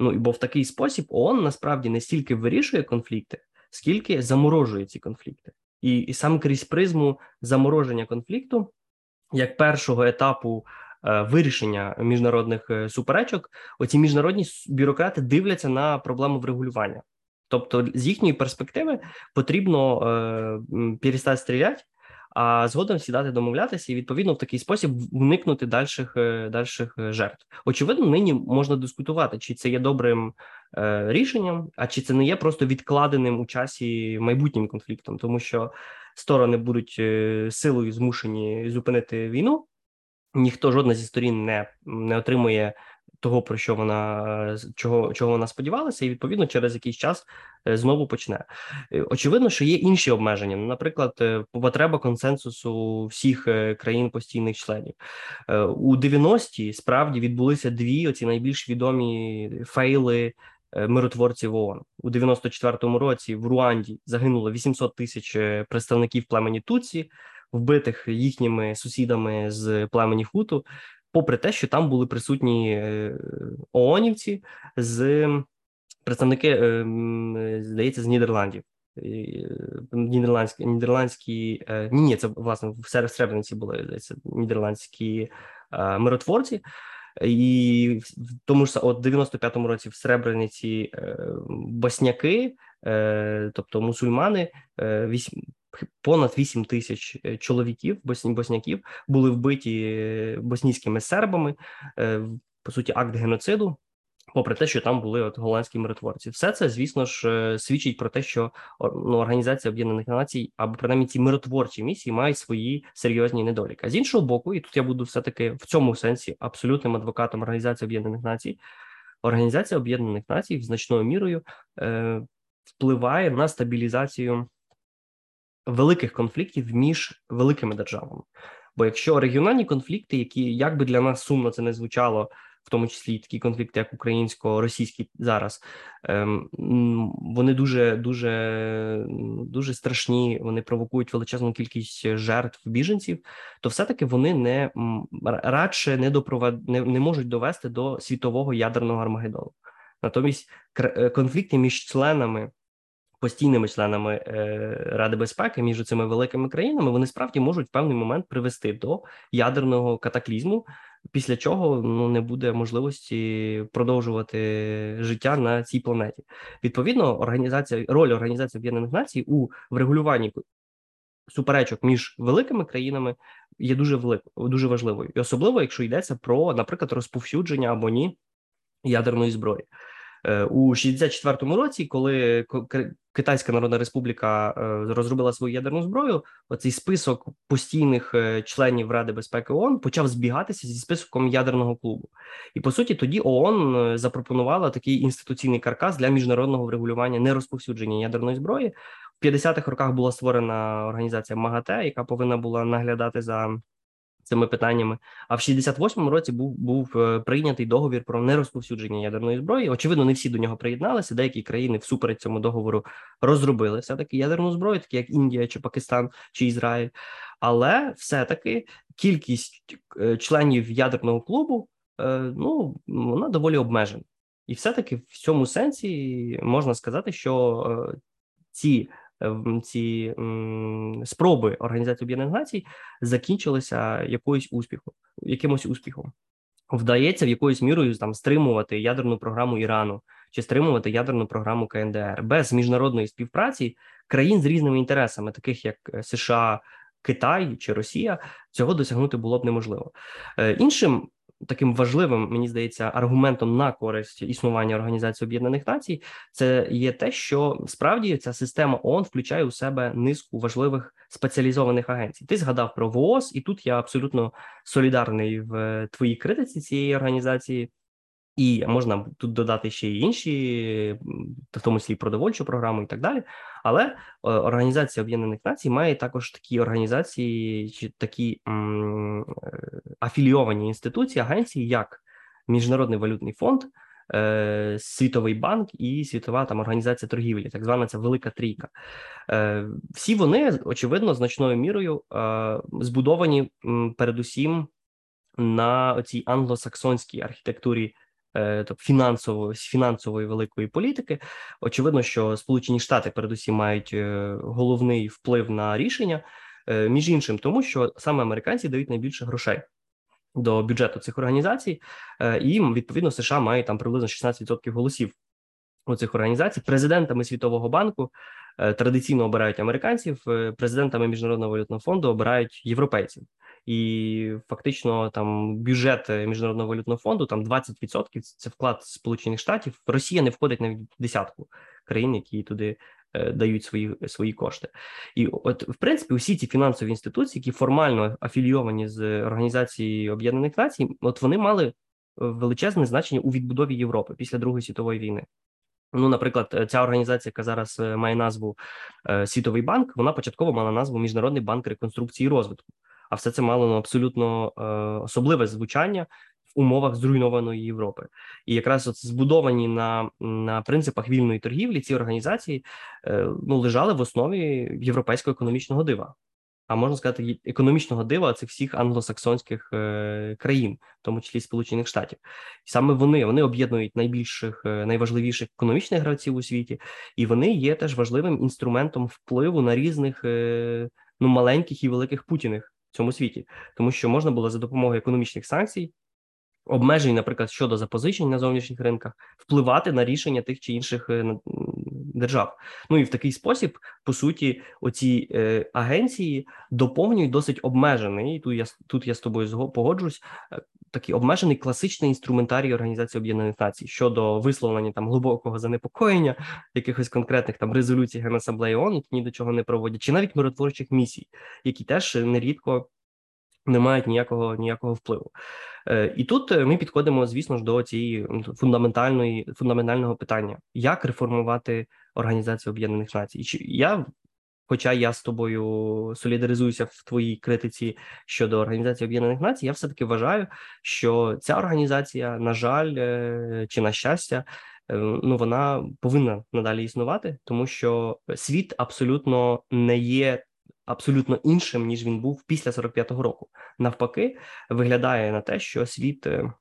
Ну і бо в такий спосіб ООН насправді не стільки вирішує конфлікти, скільки заморожує ці конфлікти, і, і саме крізь призму замороження конфлікту, як першого етапу. Е, вирішення міжнародних суперечок, оці міжнародні бюрократи дивляться на проблему врегулювання. Тобто, з їхньої перспективи потрібно е, перестати стріляти, а згодом сідати домовлятися і відповідно в такий спосіб уникнути дальших е, дальших е, жертв. Очевидно, нині можна дискутувати, чи це є добрим е, рішенням, а чи це не є просто відкладеним у часі майбутнім конфліктом, тому що сторони будуть е, силою змушені зупинити війну. Ніхто жодна зі сторін не не отримує того, про що вона чого чого вона сподівалася, і відповідно через якийсь час е, знову почне. Е, очевидно, що є інші обмеження. Наприклад, е, потреба консенсусу всіх країн постійних членів у 90-ті справді відбулися дві оці найбільш відомі фейли. Миротворців ООН у 94-му році в Руанді загинуло 800 тисяч представників племені Туці, вбитих їхніми сусідами з племені Хуту попри те, що там були присутні е, ООНівці з представники, е, здається, з Нідерландів. Нідерландські нідерландські ні, ні, це власне в Сребрениці були здається, нідерландські миротворці, і в тому ж от 95-му році в Сребрениці босняки, тобто мусульмани, понад 8 тисяч е, чоловіків, босняків, були вбиті е, боснійськими сербами, е, по суті, акт геноциду. Попри те, що там були от голландські миротворці, все це, звісно ж, свідчить про те, що ну, організація Об'єднаних Націй або принаймні ці миротворчі місії мають свої серйозні недоліки. А з іншого боку, і тут я буду все таки в цьому сенсі абсолютним адвокатом Організації Об'єднаних Націй. Організація Об'єднаних Націй значною мірою е, впливає на стабілізацію великих конфліктів між великими державами. Бо якщо регіональні конфлікти, які як би для нас сумно це не звучало, в тому числі такі конфлікти, як українсько-російський зараз, ем, вони дуже дуже дуже страшні. Вони провокують величезну кількість жертв біженців, то все-таки вони не радше не допровад не, не можуть довести до світового ядерного армагеддону. Натомість е, конфлікти між членами постійними членами е, Ради безпеки між цими великими країнами, вони справді можуть в певний момент привести до ядерного катаклізму, після чого ну не буде можливості продовжувати життя на цій планеті. Відповідно, організація роль організації Об'єднаних Націй у врегулюванні. Суперечок між великими країнами є дуже великою, дуже важливою, і особливо, якщо йдеться про, наприклад, розповсюдження або ні ядерної зброї. Е, у 64-му році, коли Китайська Народна Республіка е, розробила свою ядерну зброю, оцей список постійних е, членів Ради безпеки ООН почав збігатися зі списком ядерного клубу, і по суті, тоді ООН запропонувала такий інституційний каркас для міжнародного врегулювання нерозповсюдження ядерної зброї. В 50-х роках була створена організація МАГАТЕ, яка повинна була наглядати за цими питаннями. А в 68-му році був був е, прийнятий договір про нерозповсюдження ядерної зброї. Очевидно, не всі до нього приєдналися. Деякі країни всупереч цьому договору розробили все таки ядерну зброю, такі як Індія, чи Пакистан, чи Ізраїль. Але все-таки кількість е, членів ядерного клубу е, ну вона доволі обмежена, і все-таки в цьому сенсі можна сказати, що ці ці спроби Організації Об'єднаних Націй закінчилися якоюсь успіхом, якимось успіхом. Вдається в якоюсь мірою там стримувати ядерну програму Ірану чи стримувати ядерну програму КНДР без міжнародної співпраці країн з різними інтересами, таких як е, США, Китай чи Росія, цього досягнути було б неможливо. Е, іншим таким важливим, мені здається, аргументом на користь існування Організації Об'єднаних Націй, це є те, що справді ця система ООН включає у себе низку важливих спеціалізованих агенцій. Ти згадав про ВООЗ, і тут я абсолютно солідарний в твоїй критиці цієї організації. І можна тут додати ще й інші, в тому числі продовольчу програму і так далі. Але е, Організація Об'єднаних Націй має також такі організації чи такі м, е, афілійовані інституції, агенції, як Міжнародний валютний фонд, е, Світовий банк і Світова там організація торгівлі, так звана ця велика трійка. Е, Всі вони очевидно значною мірою е, збудовані м, передусім на цій англосаксонській архітектурі фінансової фінансової великої політики. Очевидно, що Сполучені Штати передусім мають е, головний вплив на рішення, е, між іншим, тому що саме американці дають найбільше грошей. До бюджету цих організацій, і відповідно США мають там приблизно 16% голосів у цих організацій. Президентами Світового банку традиційно обирають американців, президентами міжнародного валютного фонду обирають європейців і фактично там бюджет міжнародного валютного фонду там 20% – це вклад Сполучених Штатів. Росія не входить навіть в десятку країн, які туди е, дають свої свої кошти. І от в принципі усі ці фінансові інституції, які формально афілійовані з організацією Об'єднаних Націй, от вони мали величезне значення у відбудові Європи після Другої світової війни. Ну, наприклад, ця організація, яка зараз е, має назву е, Світовий банк, вона початково мала назву Міжнародний банк реконструкції і розвитку а все це мало ну, абсолютно е, особливе звучання в умовах зруйнованої Європи. І якраз от збудовані на на принципах вільної торгівлі ці організації е, ну лежали в основі європейського економічного дива. А можна сказати, економічного дива цих всіх англосаксонських е, країн, в тому числі Сполучених Штатів, і саме вони вони об'єднують найбільших, е, найважливіших економічних гравців у світі, і вони є теж важливим інструментом впливу на різних е, ну маленьких і великих путіних цьому світі, тому що можна було за допомогою економічних санкцій, обмежень, наприклад, щодо запозичень на зовнішніх ринках, впливати на рішення тих чи інших е, держав. Ну і в такий спосіб, по суті, оці е, агенції доповнюють досить обмежений. Тут я тут я з тобою погоджусь. Е, такий обмежений класичний інструментарій Організації Об'єднаних Націй щодо висловлення там глибокого занепокоєння якихось конкретних там резолюцій Генасамблеї ООН, які ні до чого не проводять, чи навіть миротворчих місій, які теж нерідко не мають ніякого ніякого впливу. Е, І тут ми підходимо, звісно ж, до цієї фундаментальної фундаментального питання: як реформувати Організацію Об'єднаних Націй? Чи я Хоча я з тобою солідаризуюся в твоїй критиці щодо організації Об'єднаних Націй, я все таки вважаю, що ця організація, на жаль, е, чи на щастя, е, ну вона повинна надалі існувати, тому що світ абсолютно не є абсолютно іншим ніж він був після 45-го року. Навпаки, виглядає на те, що світ е,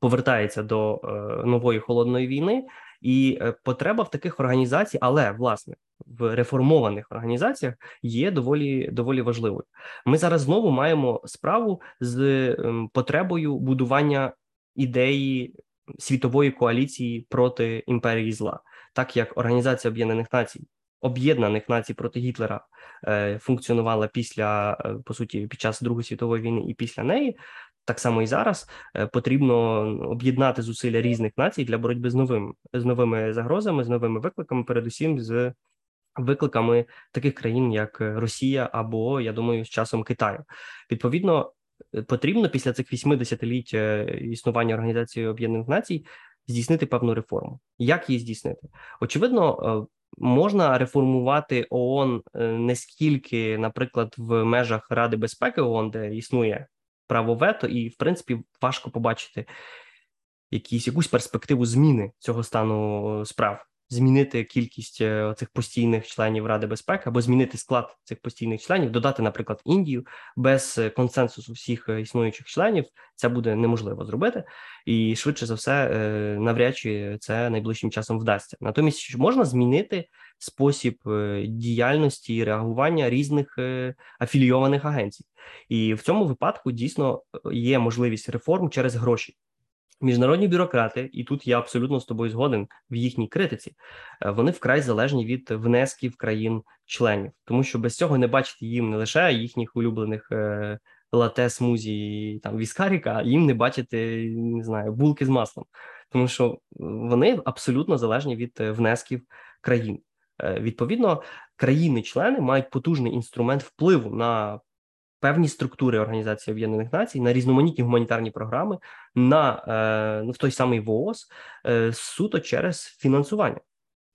повертається до нової холодної війни. І е, потреба в таких організацій, але власне в реформованих організаціях є доволі доволі важливою. Ми зараз знову маємо справу з ем, потребою будування ідеї світової коаліції проти імперії зла, так як Організація Об'єднаних Націй. Об'єднаних націй проти Гітлера е, функціонувала після е, по суті під час Другої світової війни і після неї, так само і зараз е, потрібно об'єднати зусилля різних націй для боротьби з новим з новими загрозами, з новими викликами, передусім з викликами таких країн, як Росія або я думаю, з часом Китаю. Відповідно, е, потрібно після цих вісьми десятиліть е, існування організації Об'єднаних Націй здійснити певну реформу. Як її здійснити? Очевидно. Можна реформувати ООН не скільки, наприклад, в межах Ради безпеки ООН, де існує право вето, і в принципі важко побачити якісь якусь перспективу зміни цього стану справ змінити кількість е, цих постійних членів Ради безпеки або змінити склад цих постійних членів, додати, наприклад, Індію без е, консенсусу всіх е, існуючих членів, це буде неможливо зробити, і швидше за все, навряд чи це найближчим часом вдасться. Натомість можна змінити спосіб діяльності і реагування різних афілійованих агенцій, і в цьому випадку дійсно є можливість реформ через гроші. Міжнародні бюрократи, і тут я абсолютно з тобою згоден в їхній критиці. Е, вони вкрай залежні від внесків країн-членів, тому що без цього не бачити їм не лише їхніх улюблених е, лате, смузі там віскаріка, а їм не бачити не знаю булки з маслом, тому що вони абсолютно залежні від е, внесків країн. Відповідно, країни-члени мають потужний інструмент впливу на певні структури Організації Об'єднаних Націй на різноманітні гуманітарні програми на е, ну, в той самий ВООЗ е, суто через фінансування.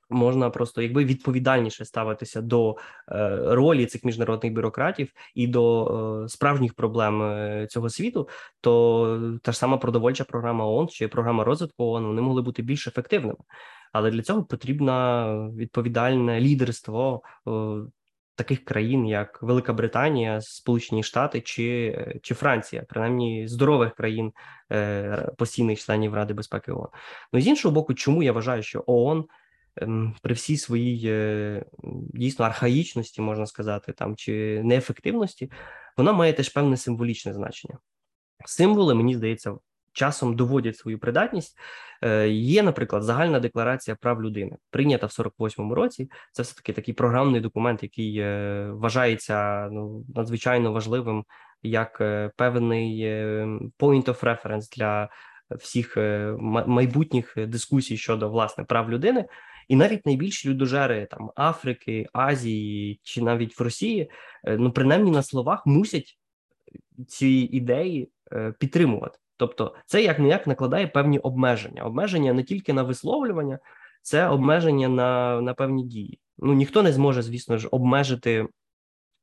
Можна просто якби відповідальніше ставитися до е, ролі цих міжнародних бюрократів і до справжніх проблем цього світу, то та ж сама продовольча програма ООН чи програма розвитку ООН, вони могли бути більш ефективними, але для цього потрібно відповідальне лідерство таких країн, як Велика Британія, Сполучені Штати чи чи Франція, принаймні здорових країн е, постійних членів Ради безпеки ООН. Ну з іншого боку, чому я вважаю, що ООН е, при всій своїй е, дійсно архаїчності, можна сказати, там чи неефективності, вона має теж певне символічне значення. Символи, мені здається, часом доводять свою придатність. Е, є, наприклад, загальна декларація прав людини, прийнята в 48-му році. Це все таки такий програмний документ, який е, вважається ну надзвичайно важливим як е, певний point of reference для всіх майбутніх дискусій щодо власне прав людини. І навіть найбільші людожери там Африки, Азії чи навіть в Росії, ну принаймні на словах мусять ці ідеї підтримувати. Тобто, це як не як накладає певні обмеження. Обмеження не тільки на висловлювання, це обмеження на на певні дії. Ну ніхто не зможе, звісно ж, обмежити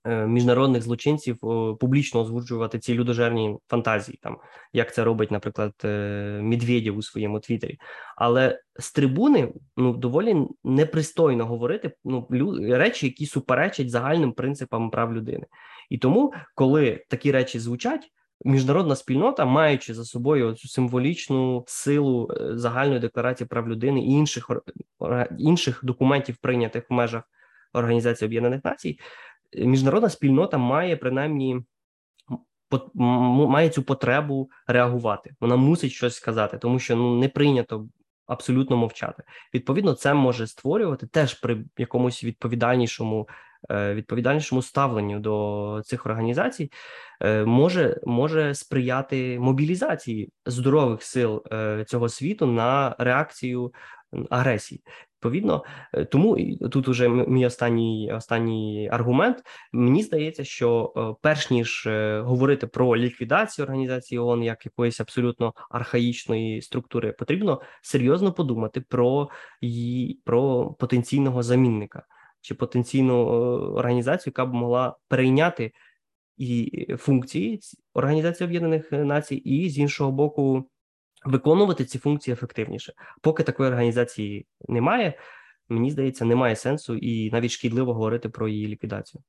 е, міжнародних злочинців е, публічно озвучувати ці людожерні фантазії, там як це робить, наприклад, е, Медведєв у своєму твіттері. Але з трибуни ну доволі непристойно говорити ну речі, які суперечать загальним принципам прав людини. І тому, коли такі речі звучать міжнародна спільнота, маючи за собою цю символічну силу е, загальної декларації прав людини і інших інших документів, прийнятих в межах Організації Об'єднаних Націй, е, міжнародна спільнота має принаймні має цю потребу реагувати. Вона мусить щось сказати, тому що ну не прийнято. Абсолютно мовчати. Відповідно, це може створювати теж при якомусь відповідальнішому відповідальнішому ставленню до цих організацій е, може може сприяти мобілізації здорових сил е, цього світу на реакцію агресії. Відповідно, тому тут уже мій останній останній аргумент. Мені здається, що перш ніж говорити про ліквідацію організації ООН як якоїсь абсолютно архаїчної структури, потрібно серйозно подумати про її про потенційного замінника чи потенційну е, організацію, яка б могла перейняти і функції Організації Об'єднаних Націй, і з іншого боку виконувати ці функції ефективніше. Поки такої організації немає, мені здається, немає сенсу і навіть шкідливо говорити про її ліквідацію.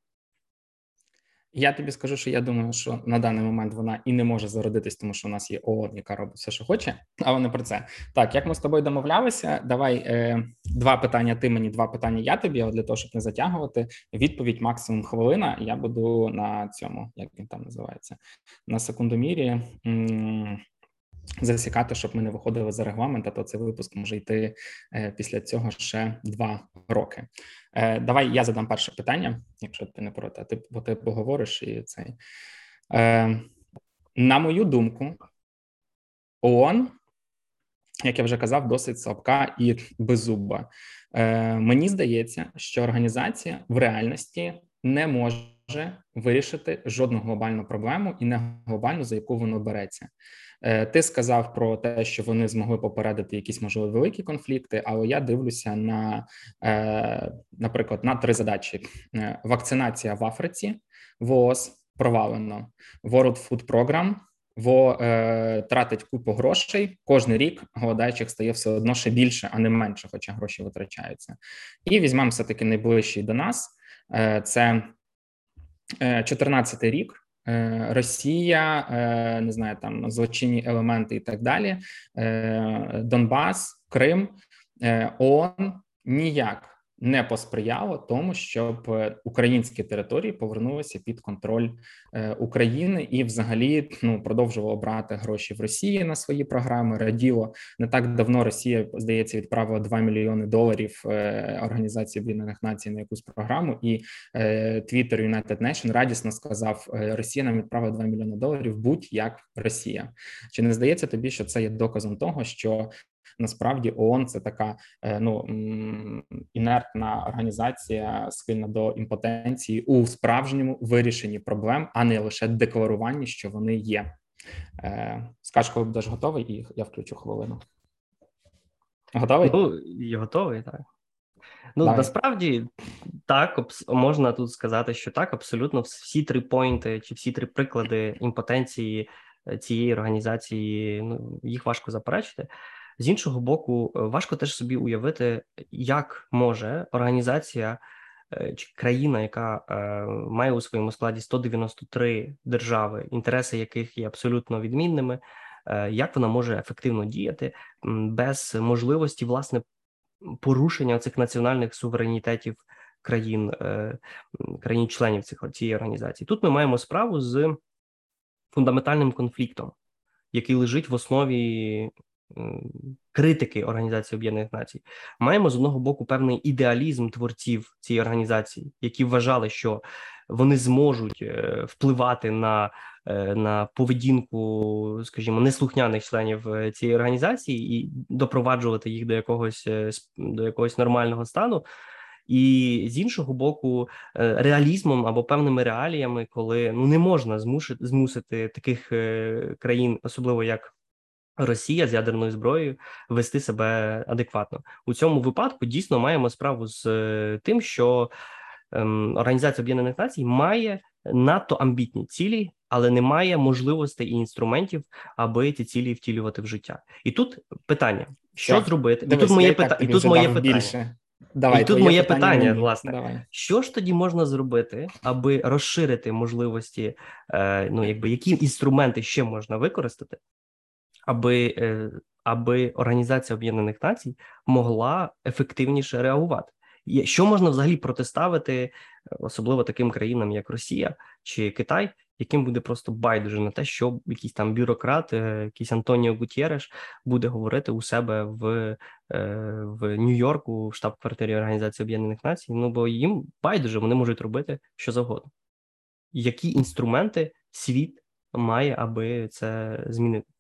Я тобі скажу, що я думаю, що на даний момент вона і не може зародитись, тому що у нас є ООН, яка робить все, що хоче, але не про це. Так, як ми з тобою домовлялися, давай е, два питання. Ти мені два питання. Я тобі але для того, щоб не затягувати. Відповідь максимум хвилина. Я буду на цьому, як він там називається, на секундомірі. М- Засікати, щоб ми не виходили за регламент, а то цей випуск може йти е, після цього ще два роки. Е, давай я задам перше питання, якщо ти не проти, ти бо ти поговориш і цей. Е, на мою думку, ООН, як я вже казав, досить слабка і беззуба. Мені здається, що організація в реальності не може вирішити жодну глобальну проблему і не глобальну, за яку воно береться. Е, ти сказав про те, що вони змогли попередити якісь можливо великі конфлікти, але я дивлюся на, е, наприклад, на три задачі: е, вакцинація в Африці, ВООЗ провалено, World Food Program во е, тратить купу грошей кожен рік. Голодаючих стає все одно ще більше, а не менше, хоча гроші витрачаються. І візьмемо все таки найближчий до нас. Е, Це 14 е, рік. Е, Росія, е, не знаю, там злочинні елементи і так далі. Донбас, Крим, ООН ніяк не посприяло тому, щоб е, українські території повернулися під контроль е, України і, взагалі, ну продовжувало брати гроші в Росії на свої програми. Раділо не так давно. Росія здається відправила 2 мільйони доларів е, організації Об'єднаних Націй на якусь програму, і Twitter United Nation радісно сказав: Росія нам відправила 2 мільйони доларів. Будь-як Росія. Чи не здається тобі, що це є доказом того, що насправді ООН – це така е, ну інертна організація, схильна до імпотенції у справжньому вирішенні проблем, а не лише декларуванні, що вони є. Е, скажеш, коли будеш готовий, і я включу хвилину. Готовий? Ну, я готовий, так. Ну, Давай. насправді так, можна тут сказати, що так, абсолютно всі три поінти чи всі три приклади імпотенції е, цієї організації, ну їх важко заперечити. З іншого боку, е, важко теж собі уявити, як може організація е, чи країна, яка е, має у своєму складі 193 держави, інтереси яких є абсолютно відмінними, як вона може ефективно діяти без можливості власне порушення цих національних суверенітетів країн, країн-членів цих цієї організації? Тут ми маємо справу з фундаментальним конфліктом, який лежить в основі критики Організації Об'єднаних Націй, маємо з одного боку певний ідеалізм творців цієї організації, які вважали, що вони зможуть е, впливати на е, на поведінку, скажімо, неслухняних членів е, цієї організації і допроваджувати їх до якогось до якогось нормального стану. І з іншого боку, реалізмом або певними реаліями, коли ну не можна змусити змусити таких країн, особливо як Росія з ядерною зброєю вести себе адекватно у цьому випадку. Дійсно маємо справу з е, тим, що ем, Організація Об'єднаних Націй має надто амбітні цілі, але не має можливостей і інструментів, аби ці цілі втілювати в життя. І тут питання: що так. зробити? Дивись, і тут моє питання, і тут моє питання. Більше. Давай, і тут моє питання, питання власне, Давай. що ж тоді можна зробити, аби розширити можливості, е, ну якби які інструменти ще можна використати, аби е, аби Організація Об'єднаних Націй могла ефективніше реагувати. Що можна взагалі протиставити, особливо таким країнам, як Росія чи Китай, яким буде просто байдуже на те, що якийсь там бюрократ, е, якийсь Антоніо Гутєреш буде говорити у себе в е, в Нью-Йорку, в штаб-квартирі Організації Об'єднаних Націй. Ну бо їм байдуже вони можуть робити що завгодно. Які інструменти світ має, аби це змінити?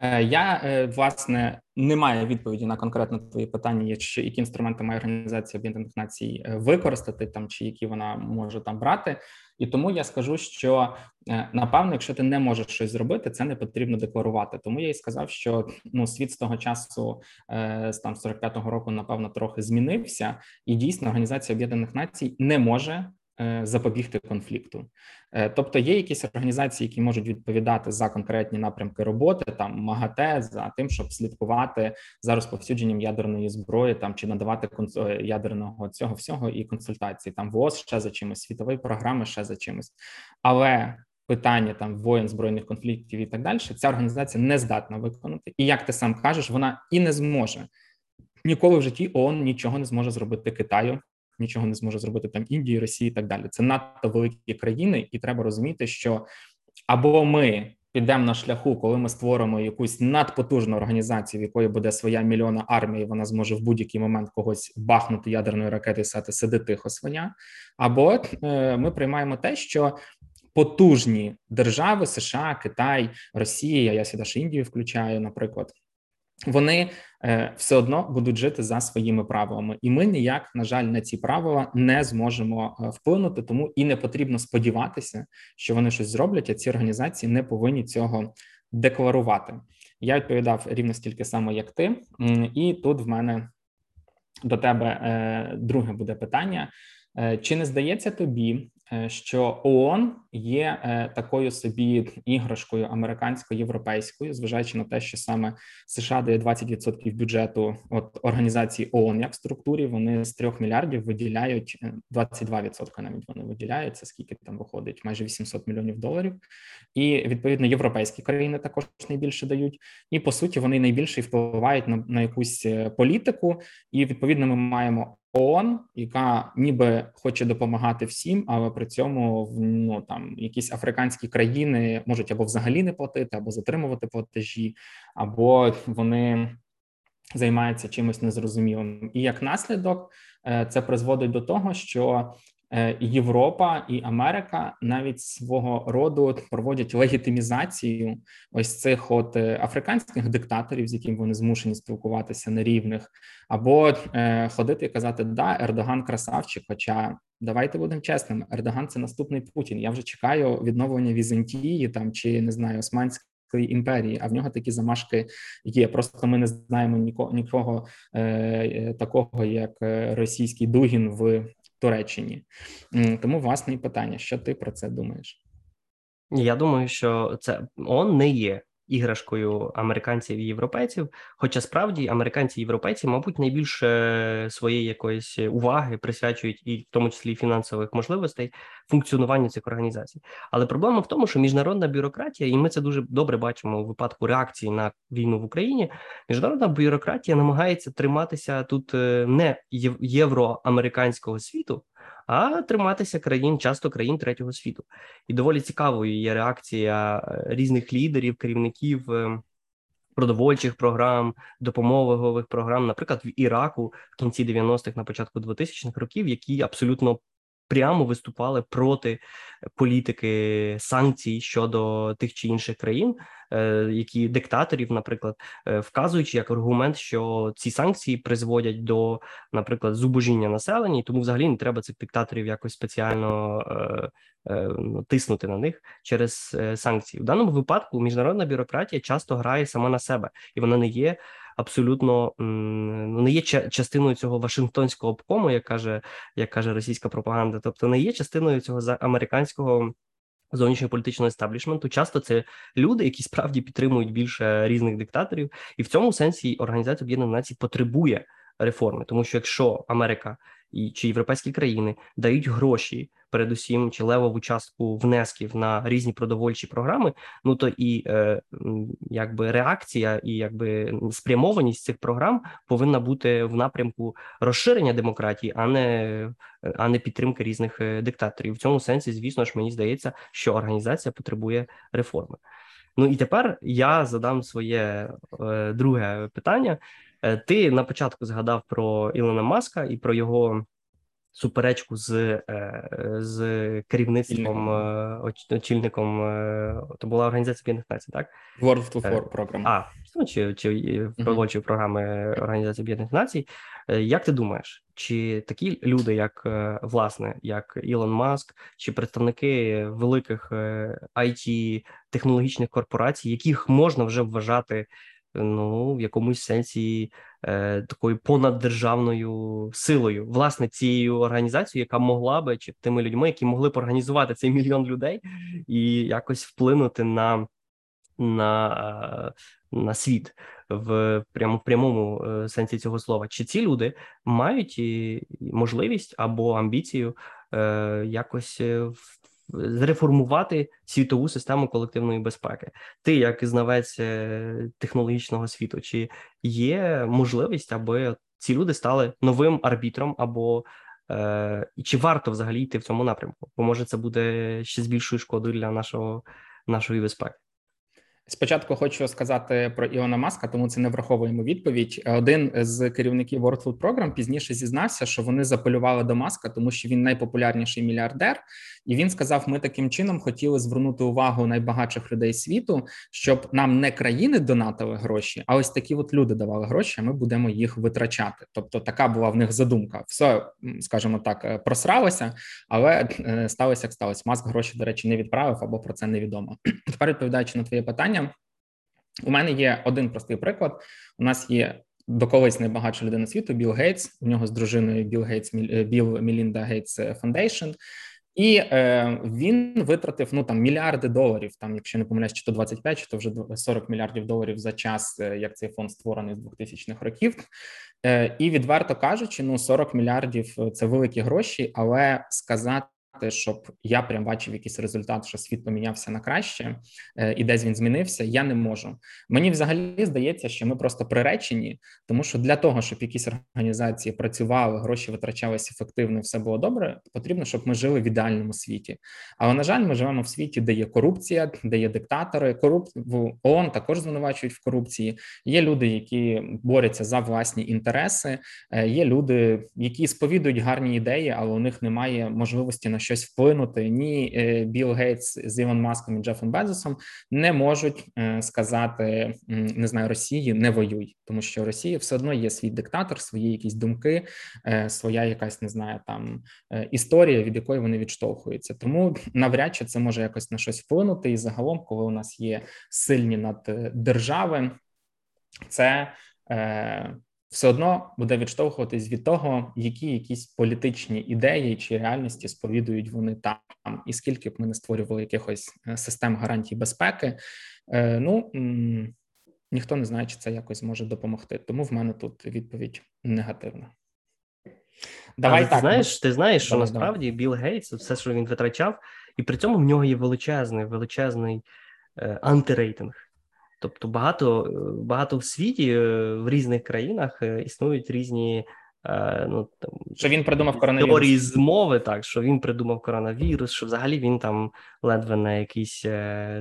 Е, я е, власне не маю відповіді на конкретно твої питання, які інструменти має організація Об'єднаних Націй е, використати там, чи які вона може там брати. І тому я скажу, що напевно, якщо ти не можеш щось зробити, це не потрібно декларувати. Тому я і сказав, що ну світ з того часу з там 45-го року, напевно, трохи змінився, і дійсно організація Об'єднаних Націй не може запобігти конфлікту, е, тобто є якісь організації, які можуть відповідати за конкретні напрямки роботи, там МАГАТЕ за тим, щоб слідкувати за розповсюдженням ядерної зброї, там чи надавати е, ядерного цього всього і консультації. Там ВОЗ ще за чимось, світові програми ще за чимось, але питання там воєн збройних конфліктів і так далі, ця організація не здатна виконати. І як ти сам кажеш, вона і не зможе ніколи в житті ООН нічого не зможе зробити Китаю нічого не зможе зробити там Індії, Росії і так далі. Це надто великі країни, і треба розуміти, що або ми підемо на шляху, коли ми створимо якусь надпотужну організацію, в якої буде своя мільйона армія, і вона зможе в будь-який момент когось бахнути ядерною ракетою і сказати сиди тихо свиня, або е, ми приймаємо те, що. Потужні держави США, Китай, Росія, я сюди ж Індію включаю, наприклад, вони е, все одно будуть жити за своїми правилами, і ми ніяк, на жаль, на ці правила не зможемо е, вплинути. Тому і не потрібно сподіватися, що вони щось зроблять. А ці організації не повинні цього декларувати. Я відповідав рівно стільки само, як ти, і тут в мене до тебе е, друге буде питання: чи не здається тобі, що ООН є е, такою собі іграшкою американсько-європейською, зважаючи на те, що саме США дає 20% бюджету от організації ООН як структурі. Вони з 3 мільярдів виділяють 22% е, навіть вони виділяють, це скільки там виходить, майже 800 мільйонів доларів. І відповідно європейські країни також найбільше дають. І по суті вони найбільше впливають на, на якусь політику. І відповідно ми маємо ООН, яка ніби хоче допомагати всім, але при цьому ну там якісь африканські країни можуть або взагалі не платити, або затримувати платежі, або вони займаються чимось незрозумілим. І як наслідок е, це призводить до того, що Європа і Америка навіть свого роду проводять легітимізацію ось цих от е, африканських диктаторів, з якими вони змушені спілкуватися на рівних, або е, ходити і казати, да, Ердоган красавчик. Хоча давайте будемо чесними, Ердоган це наступний Путін. Я вже чекаю відновлення Візантії там чи не знаю Османської імперії, а в нього такі замашки є. Просто ми не знаємо нікого нікого е, такого, як російський Дугін в Туреччині. Тому власне і питання: що ти про це думаєш? Я думаю, що це он не є іграшкою американців і європейців. Хоча справді американці і європейці, мабуть, найбільше своєї якоїсь уваги присвячують і в тому числі фінансових можливостей функціонуванню цих організацій. Але проблема в тому, що міжнародна бюрократія, і ми це дуже добре бачимо у випадку реакції на війну в Україні. Міжнародна бюрократія намагається триматися тут е, не євроамериканського світу а триматися країн, часто країн третього світу. І доволі цікавою є реакція е, різних лідерів, керівників. Е, продовольчих програм, допомогових програм, наприклад, в Іраку в кінці 90-х, на початку 2000-х років, які абсолютно прямо виступали проти політики санкцій щодо тих чи інших країн, е, які диктаторів, наприклад, е, вказуючи як аргумент, що ці санкції призводять до, наприклад, зубожіння населення, і тому взагалі не треба цих диктаторів якось спеціально е, ну, тиснути на них через санкції. В даному випадку міжнародна бюрократія часто грає сама на себе, і вона не є абсолютно ну, не є частиною цього Вашингтонського обкому, як каже, як каже російська пропаганда, тобто не є частиною цього американського. Зовнішнього політичного естаблішменту. Часто це люди, які справді підтримують більше різних диктаторів, і в цьому сенсі Організація Об'єднаних Націй потребує реформи, тому що якщо Америка і чи європейські країни дають гроші, передусім чи левову частку внесків на різні продовольчі програми, ну то і е, якби реакція і якби спрямованість цих програм повинна бути в напрямку розширення демократії, а не а не підтримки різних е, диктаторів. В цьому сенсі, звісно ж, мені здається, що організація потребує реформи. Ну і тепер я задам своє е, друге питання. Е, ти на початку згадав про Ілона Маска і про його суперечку з е, з керівництвом е, очільником. То була організація Об'єднаних Націй, так World to Four програма. А ну, чи чи uh-huh. програми Організації Об'єднаних Націй. Як ти думаєш, чи такі люди, як власне, як Ілон Маск, чи представники великих it технологічних корпорацій, яких можна вже вважати ну в якомусь сенсі е, такою понаддержавною силою, власне, цією організацією, яка могла би чи тими людьми, які могли б організувати цей мільйон людей і якось вплинути на на на світ в прямо в прямому е, сенсі цього слова, чи ці люди мають можливість або амбіцію е, якось е, зреформувати світову систему колективної безпеки. Ти, як знавець е, технологічного світу, чи є можливість, аби ці люди стали новим арбітром, або е, чи варто взагалі йти в цьому напрямку? Бо може це буде ще з більшою шкодою для нашого нашої безпеки. Спочатку хочу сказати про Іона Маска, тому це не враховуємо відповідь. Один з керівників World Food Program пізніше зізнався, що вони запалювали до маска, тому що він найпопулярніший мільярдер, і він сказав: ми таким чином хотіли звернути увагу найбагатших людей світу, щоб нам не країни донатили гроші, а ось такі от люди давали гроші. а Ми будемо їх витрачати. Тобто, така була в них задумка. Все скажімо так, е, просралося, але е, сталося як сталося. Маск гроші, до речі, не відправив або про це невідомо. Тепер відповідаючи на твоє питання, у мене є один простий приклад. У нас є до колись найбагатша людина світу Білл Гейтс. У нього з дружиною Білл Гейтс Bill Melinda Gates Foundation. І е, він витратив ну там мільярди доларів. Там, якщо не помиляюсь, чи то 25, чи то вже 40 мільярдів доларів за час, е, як цей фонд створений з 2000-х років. Е, І відверто кажучи, ну 40 мільярдів це великі гроші, але сказати щоб я прям бачив якийсь результат, що світ помінявся на краще, е, і десь він змінився. Я не можу. Мені взагалі здається, що ми просто приречені, тому що для того, щоб якісь організації працювали, гроші витрачалися ефективно, і все було добре. Потрібно, щоб ми жили в ідеальному світі. Але на жаль, ми живемо в світі, де є корупція, де є диктатори. Корупт в ООН також звинувачують в корупції. Є люди, які борються за власні інтереси. Е, є люди, які сповідують гарні ідеї, але у них немає можливості на щось вплинути. Ні, е, Білл Гейтс з Іван Маском і Джефом Безосом не можуть е, сказати не знаю Росії, не воюй, тому що Росія все одно є свій диктатор, свої якісь думки, е, своя якась не знаю там історія, від якої вони відштовхуються. Тому навряд чи це може якось на щось вплинути. І загалом, коли у нас є сильні над держави, це все одно буде відштовхуватись від того, які якісь політичні ідеї чи реальності сповідують вони там, і скільки б ми не створювали якихось е, систем гарантій безпеки. Е, ну ніхто не знає, чи це якось може допомогти. Тому в мене тут відповідь негативна. Давай Але так. Ти знаєш, ти знаєш, що давай, насправді давай. Білл Гейтс, все, що він витрачав, і при цьому в нього є величезний, величезний е, антирейтинг. Тобто багато багато в світі е, в різних країнах е, існують різні е, ну там що він придумав коронавірус. теорії змови, так що він придумав коронавірус, що взагалі він там ледве не якийсь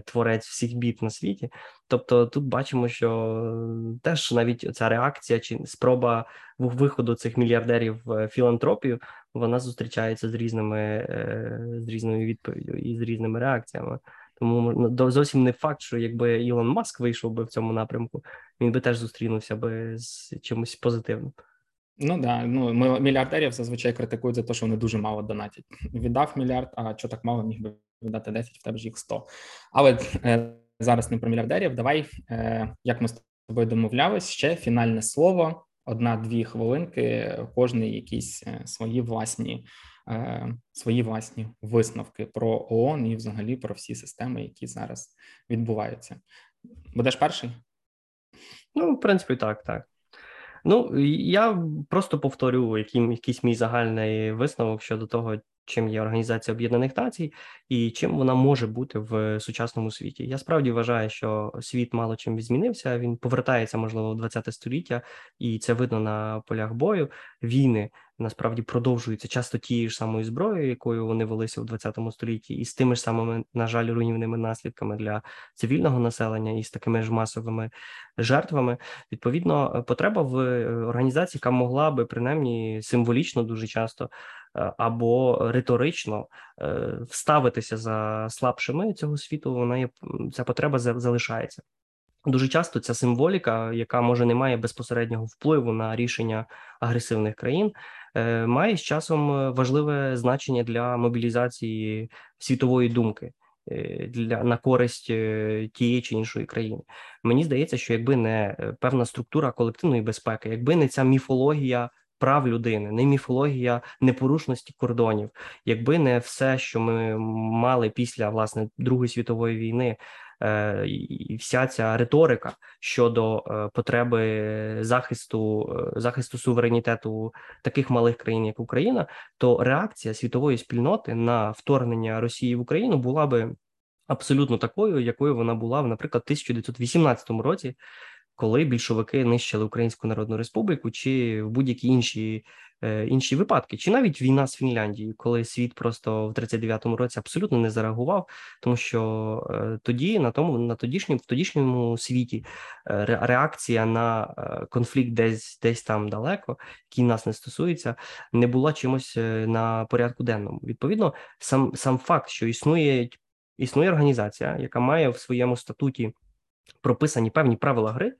творець всіх бід на світі. Тобто, тут бачимо, що теж навіть ця реакція чи спроба виходу цих мільярдерів в філантропію, вона зустрічається з різними з різною відповіддю і з різними реакціями. Тому ну, зовсім не факт, що якби Ілон Маск вийшов би в цьому напрямку, він би теж зустрінувся би з чимось позитивним. Ну да, ну мільярдерів зазвичай критикують за те, що вони дуже мало донатять. Віддав мільярд, а що так мало міг би віддати 10, в тебе ж їх 100. Але е, зараз не про мільярдерів. Давай, е, як ми з тобою домовлялись, ще фінальне слово, одна-дві хвилинки, кожний якісь е, свої власні свої власні висновки про ООН і, взагалі, про всі системи, які зараз відбуваються. Будеш перший? Ну, в принципі, так, так. Ну, я просто повторю яким якийсь мій загальний висновок щодо того, чим є Організація Об'єднаних Націй і чим вона може бути в сучасному світі. Я справді вважаю, що світ мало чим змінився. Він повертається, можливо, в 20 століття, і це видно на полях бою. Війни насправді продовжуються часто тією ж самою зброєю, якою вони велися в 20 столітті, і з тими ж самими, на жаль, руйнівними наслідками для цивільного населення і з такими ж масовими жертвами. Відповідно, потреба в е, організації, яка могла би принаймні символічно дуже часто. Е, або риторично е, вставитися за слабшими цього світу, вона є ця потреба залишається. Дуже часто ця символіка, яка може не має безпосереднього впливу на рішення агресивних країн, е, має з часом важливе значення для мобілізації світової думки. Для на користь тієї чи іншої країни мені здається, що якби не певна структура колективної безпеки, якби не ця міфологія прав людини, не міфологія непорушності кордонів, якби не все, що ми мали після власне Другої світової війни. Е, і вся ця риторика щодо е, потреби захисту е, захисту суверенітету таких малих країн, як Україна, то реакція світової спільноти на вторгнення Росії в Україну була би абсолютно такою, якою вона була в, наприклад, 1918 році, коли більшовики нищили Українську Народну Республіку, чи в будь-які інші е, інші випадки, чи навіть війна з Фінляндією, коли світ просто в 39-му році абсолютно не зареагував, тому що е, тоді на тому на тодішньому в тодішньому світі е, реакція на конфлікт, десь десь там далеко, який нас не стосується, не була чимось на порядку денному. Відповідно, сам сам факт, що існує існує організація, яка має в своєму статуті прописані певні правила гри,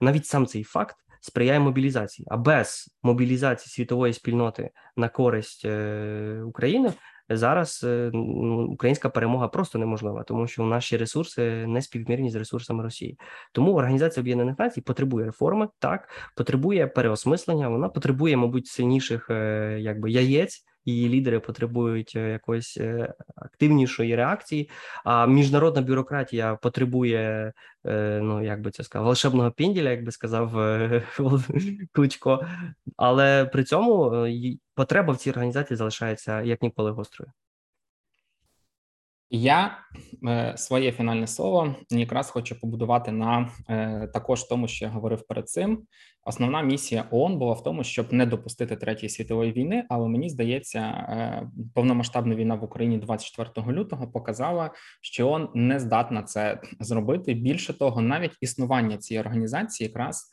навіть сам цей факт сприяє мобілізації. А без мобілізації світової спільноти на користь е, України зараз е, українська перемога просто неможлива, тому що наші ресурси не співмірні з ресурсами Росії. Тому Організація Об'єднаних Націй потребує реформи, так потребує переосмислення. Вона потребує, мабуть, сильніших е, якби яєць її лідери потребують е, якоїсь е, активнішої реакції. А міжнародна бюрократія потребує, ну як би це сказав, волшебного пінділя, як би сказав Кличко. Але при цьому потреба в цій організації залишається як ніколи гострою. Я е, своє фінальне слово якраз хочу побудувати на е, також тому, що я говорив перед цим. Основна місія ООН була в тому, щоб не допустити третьої світової війни. Але мені здається, е, повномасштабна війна в Україні 24 лютого показала, що ООН не здатна це зробити. Більше того, навіть існування цієї організації якраз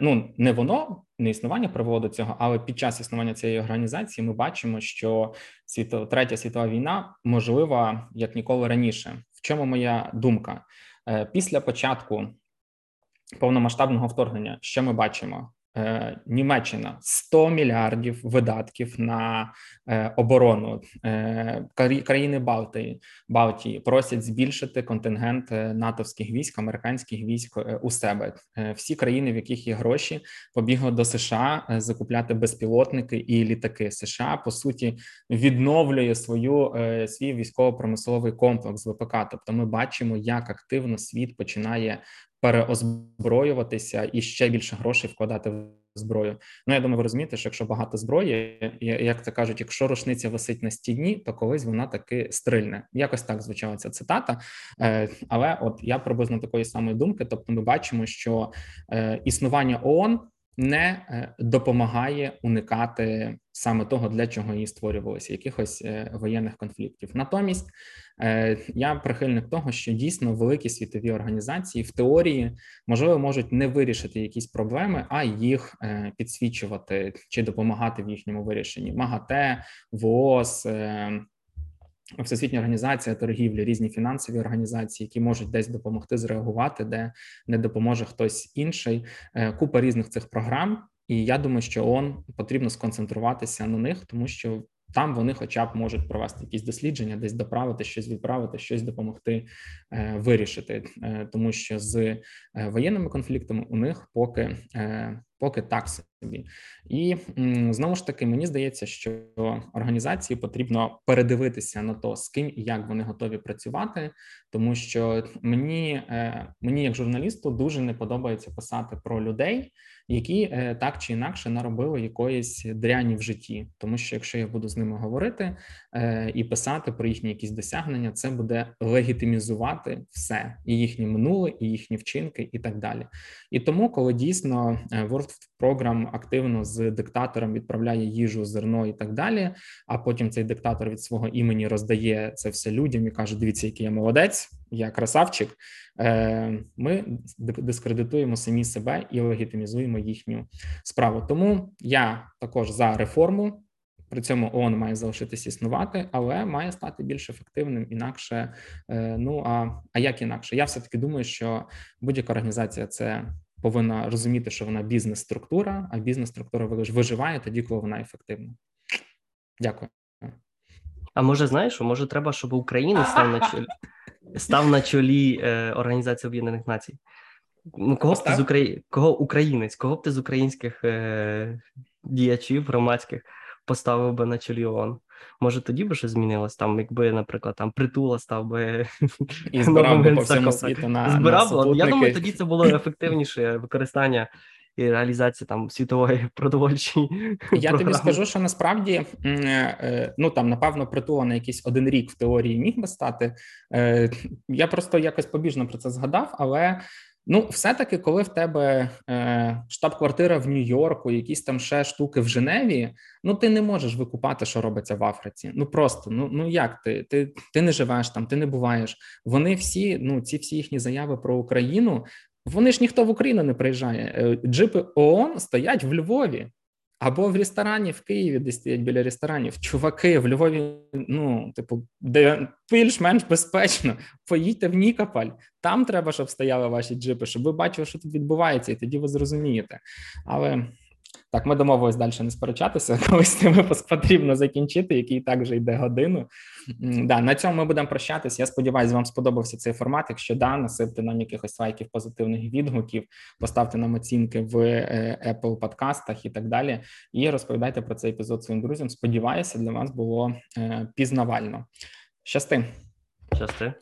ну не воно не існування привело цього, але під час існування цієї організації ми бачимо, що світо третя світова війна можлива як ніколи раніше. В чому моя думка е, після початку повномасштабного вторгнення? Що ми бачимо? Е, Німеччина 100 мільярдів видатків на е, оборону е, країни Балтії Балтії просять збільшити контингент натовських військ, американських військ у себе. Всі країни, в яких є гроші, побігли до США закупляти безпілотники і літаки. США по суті відновлює свою свій військово-промисловий комплекс ВПК. Тобто, ми бачимо, як активно світ починає переозброюватися і ще більше грошей вкладати в зброю. Ну я думаю, ви розумієте, що якщо багато зброї, як це кажуть, якщо рушниця висить на стіні, то колись вона таки стрильне. Якось так звучала ця цитата. Е, але от я приблизно такої самої думки. Тобто, ми бачимо, що е, існування ООН не е, допомагає уникати саме того, для чого її створювалися, якихось е, воєнних конфліктів. Натомість е, я прихильник того, що дійсно великі світові організації в теорії можливо можуть не вирішити якісь проблеми, а їх підсвічувати чи допомагати в їхньому вирішенні. МАГАТЕ, ВООЗ, Всесвітня організація торгівлі, різні фінансові організації, які можуть десь допомогти зреагувати, де не допоможе хтось інший. Е, купа різних цих програм, і я думаю, що ООН потрібно сконцентруватися на них, тому що там вони, хоча б можуть провести якісь дослідження, десь доправити щось, відправити, щось допомогти е, вирішити, е, тому що з воєнними конфліктами у них поки поки так собі, і знову ж таки мені здається, що організації потрібно передивитися на то, з ким і як вони готові працювати, тому що мені, е, мені як журналісту, дуже не подобається писати про людей які е, так чи інакше наробили якоїсь дряні в житті, тому що якщо я буду з ними говорити е, і писати про їхні якісь досягнення, це буде легітимізувати все. І їхнє минуле, і їхні вчинки, і так далі. І тому, коли дійсно World Program активно з диктатором відправляє їжу, зерно і так далі. А потім цей диктатор від свого імені роздає це все людям і каже: Дивіться, який я молодець, я красавчик. Е, ми дискредитуємо самі себе і легітимізуємо їхню справу. Тому я також за реформу. При цьому ООН має залишитись існувати, але має стати більш ефективним. Інакше, е, ну а а як інакше? Я все таки думаю, що будь-яка організація це повинна розуміти, що вона бізнес-структура, а бізнес-структура виживає тоді, коли вона ефективна. Дякую. А може, знаєш, може, треба, щоб Україна став на чолі став на чолі е, Організації Об'єднаних Націй? Ну, кого б ти з Украї... кого українець, кого б ти з українських е... діячів громадських поставив би на чолі ООН? Може, тоді би щось змінилось там, якби, наприклад, там притула став би і збирав би по всьому світу на збирав. На я думаю, тоді це було ефективніше використання і реалізації там світової продовольчої. Я тобі скажу, що насправді е, ну там напевно притула на якийсь один рік в теорії міг би стати. Е, я просто якось побіжно про це згадав, але. Ну, все-таки, коли в тебе е, штаб-квартира в Нью-Йорку, якісь там ще штуки в Женеві, ну ти не можеш викупати, що робиться в Африці. Ну просто ну ну як ти? Ти ти не живеш там, ти не буваєш. Вони всі, ну ці всі їхні заяви про Україну. Вони ж ніхто в Україну не приїжджає. Е, джипи ООН стоять в Львові або в ресторані в Києві, де стоять біля ресторанів. Чуваки в Львові, ну, типу, де більш-менш безпечно. Поїдьте в Нікополь, там треба, щоб стояли ваші джипи, щоб ви бачили, що тут відбувається, і тоді ви зрозумієте. Але Так, ми домовились далі не сперечатися. Колись цей випуск потрібно закінчити, який також йде годину. Да, на цьому ми будемо прощатися. Я сподіваюся, вам сподобався цей формат. Якщо да, насипте нам якихось лайків, позитивних відгуків, поставте нам оцінки в е, Apple подкастах і так далі. І розповідайте про цей епізод своїм друзям. Сподіваюся, для вас було е, пізнавально. Щасти. Щасти.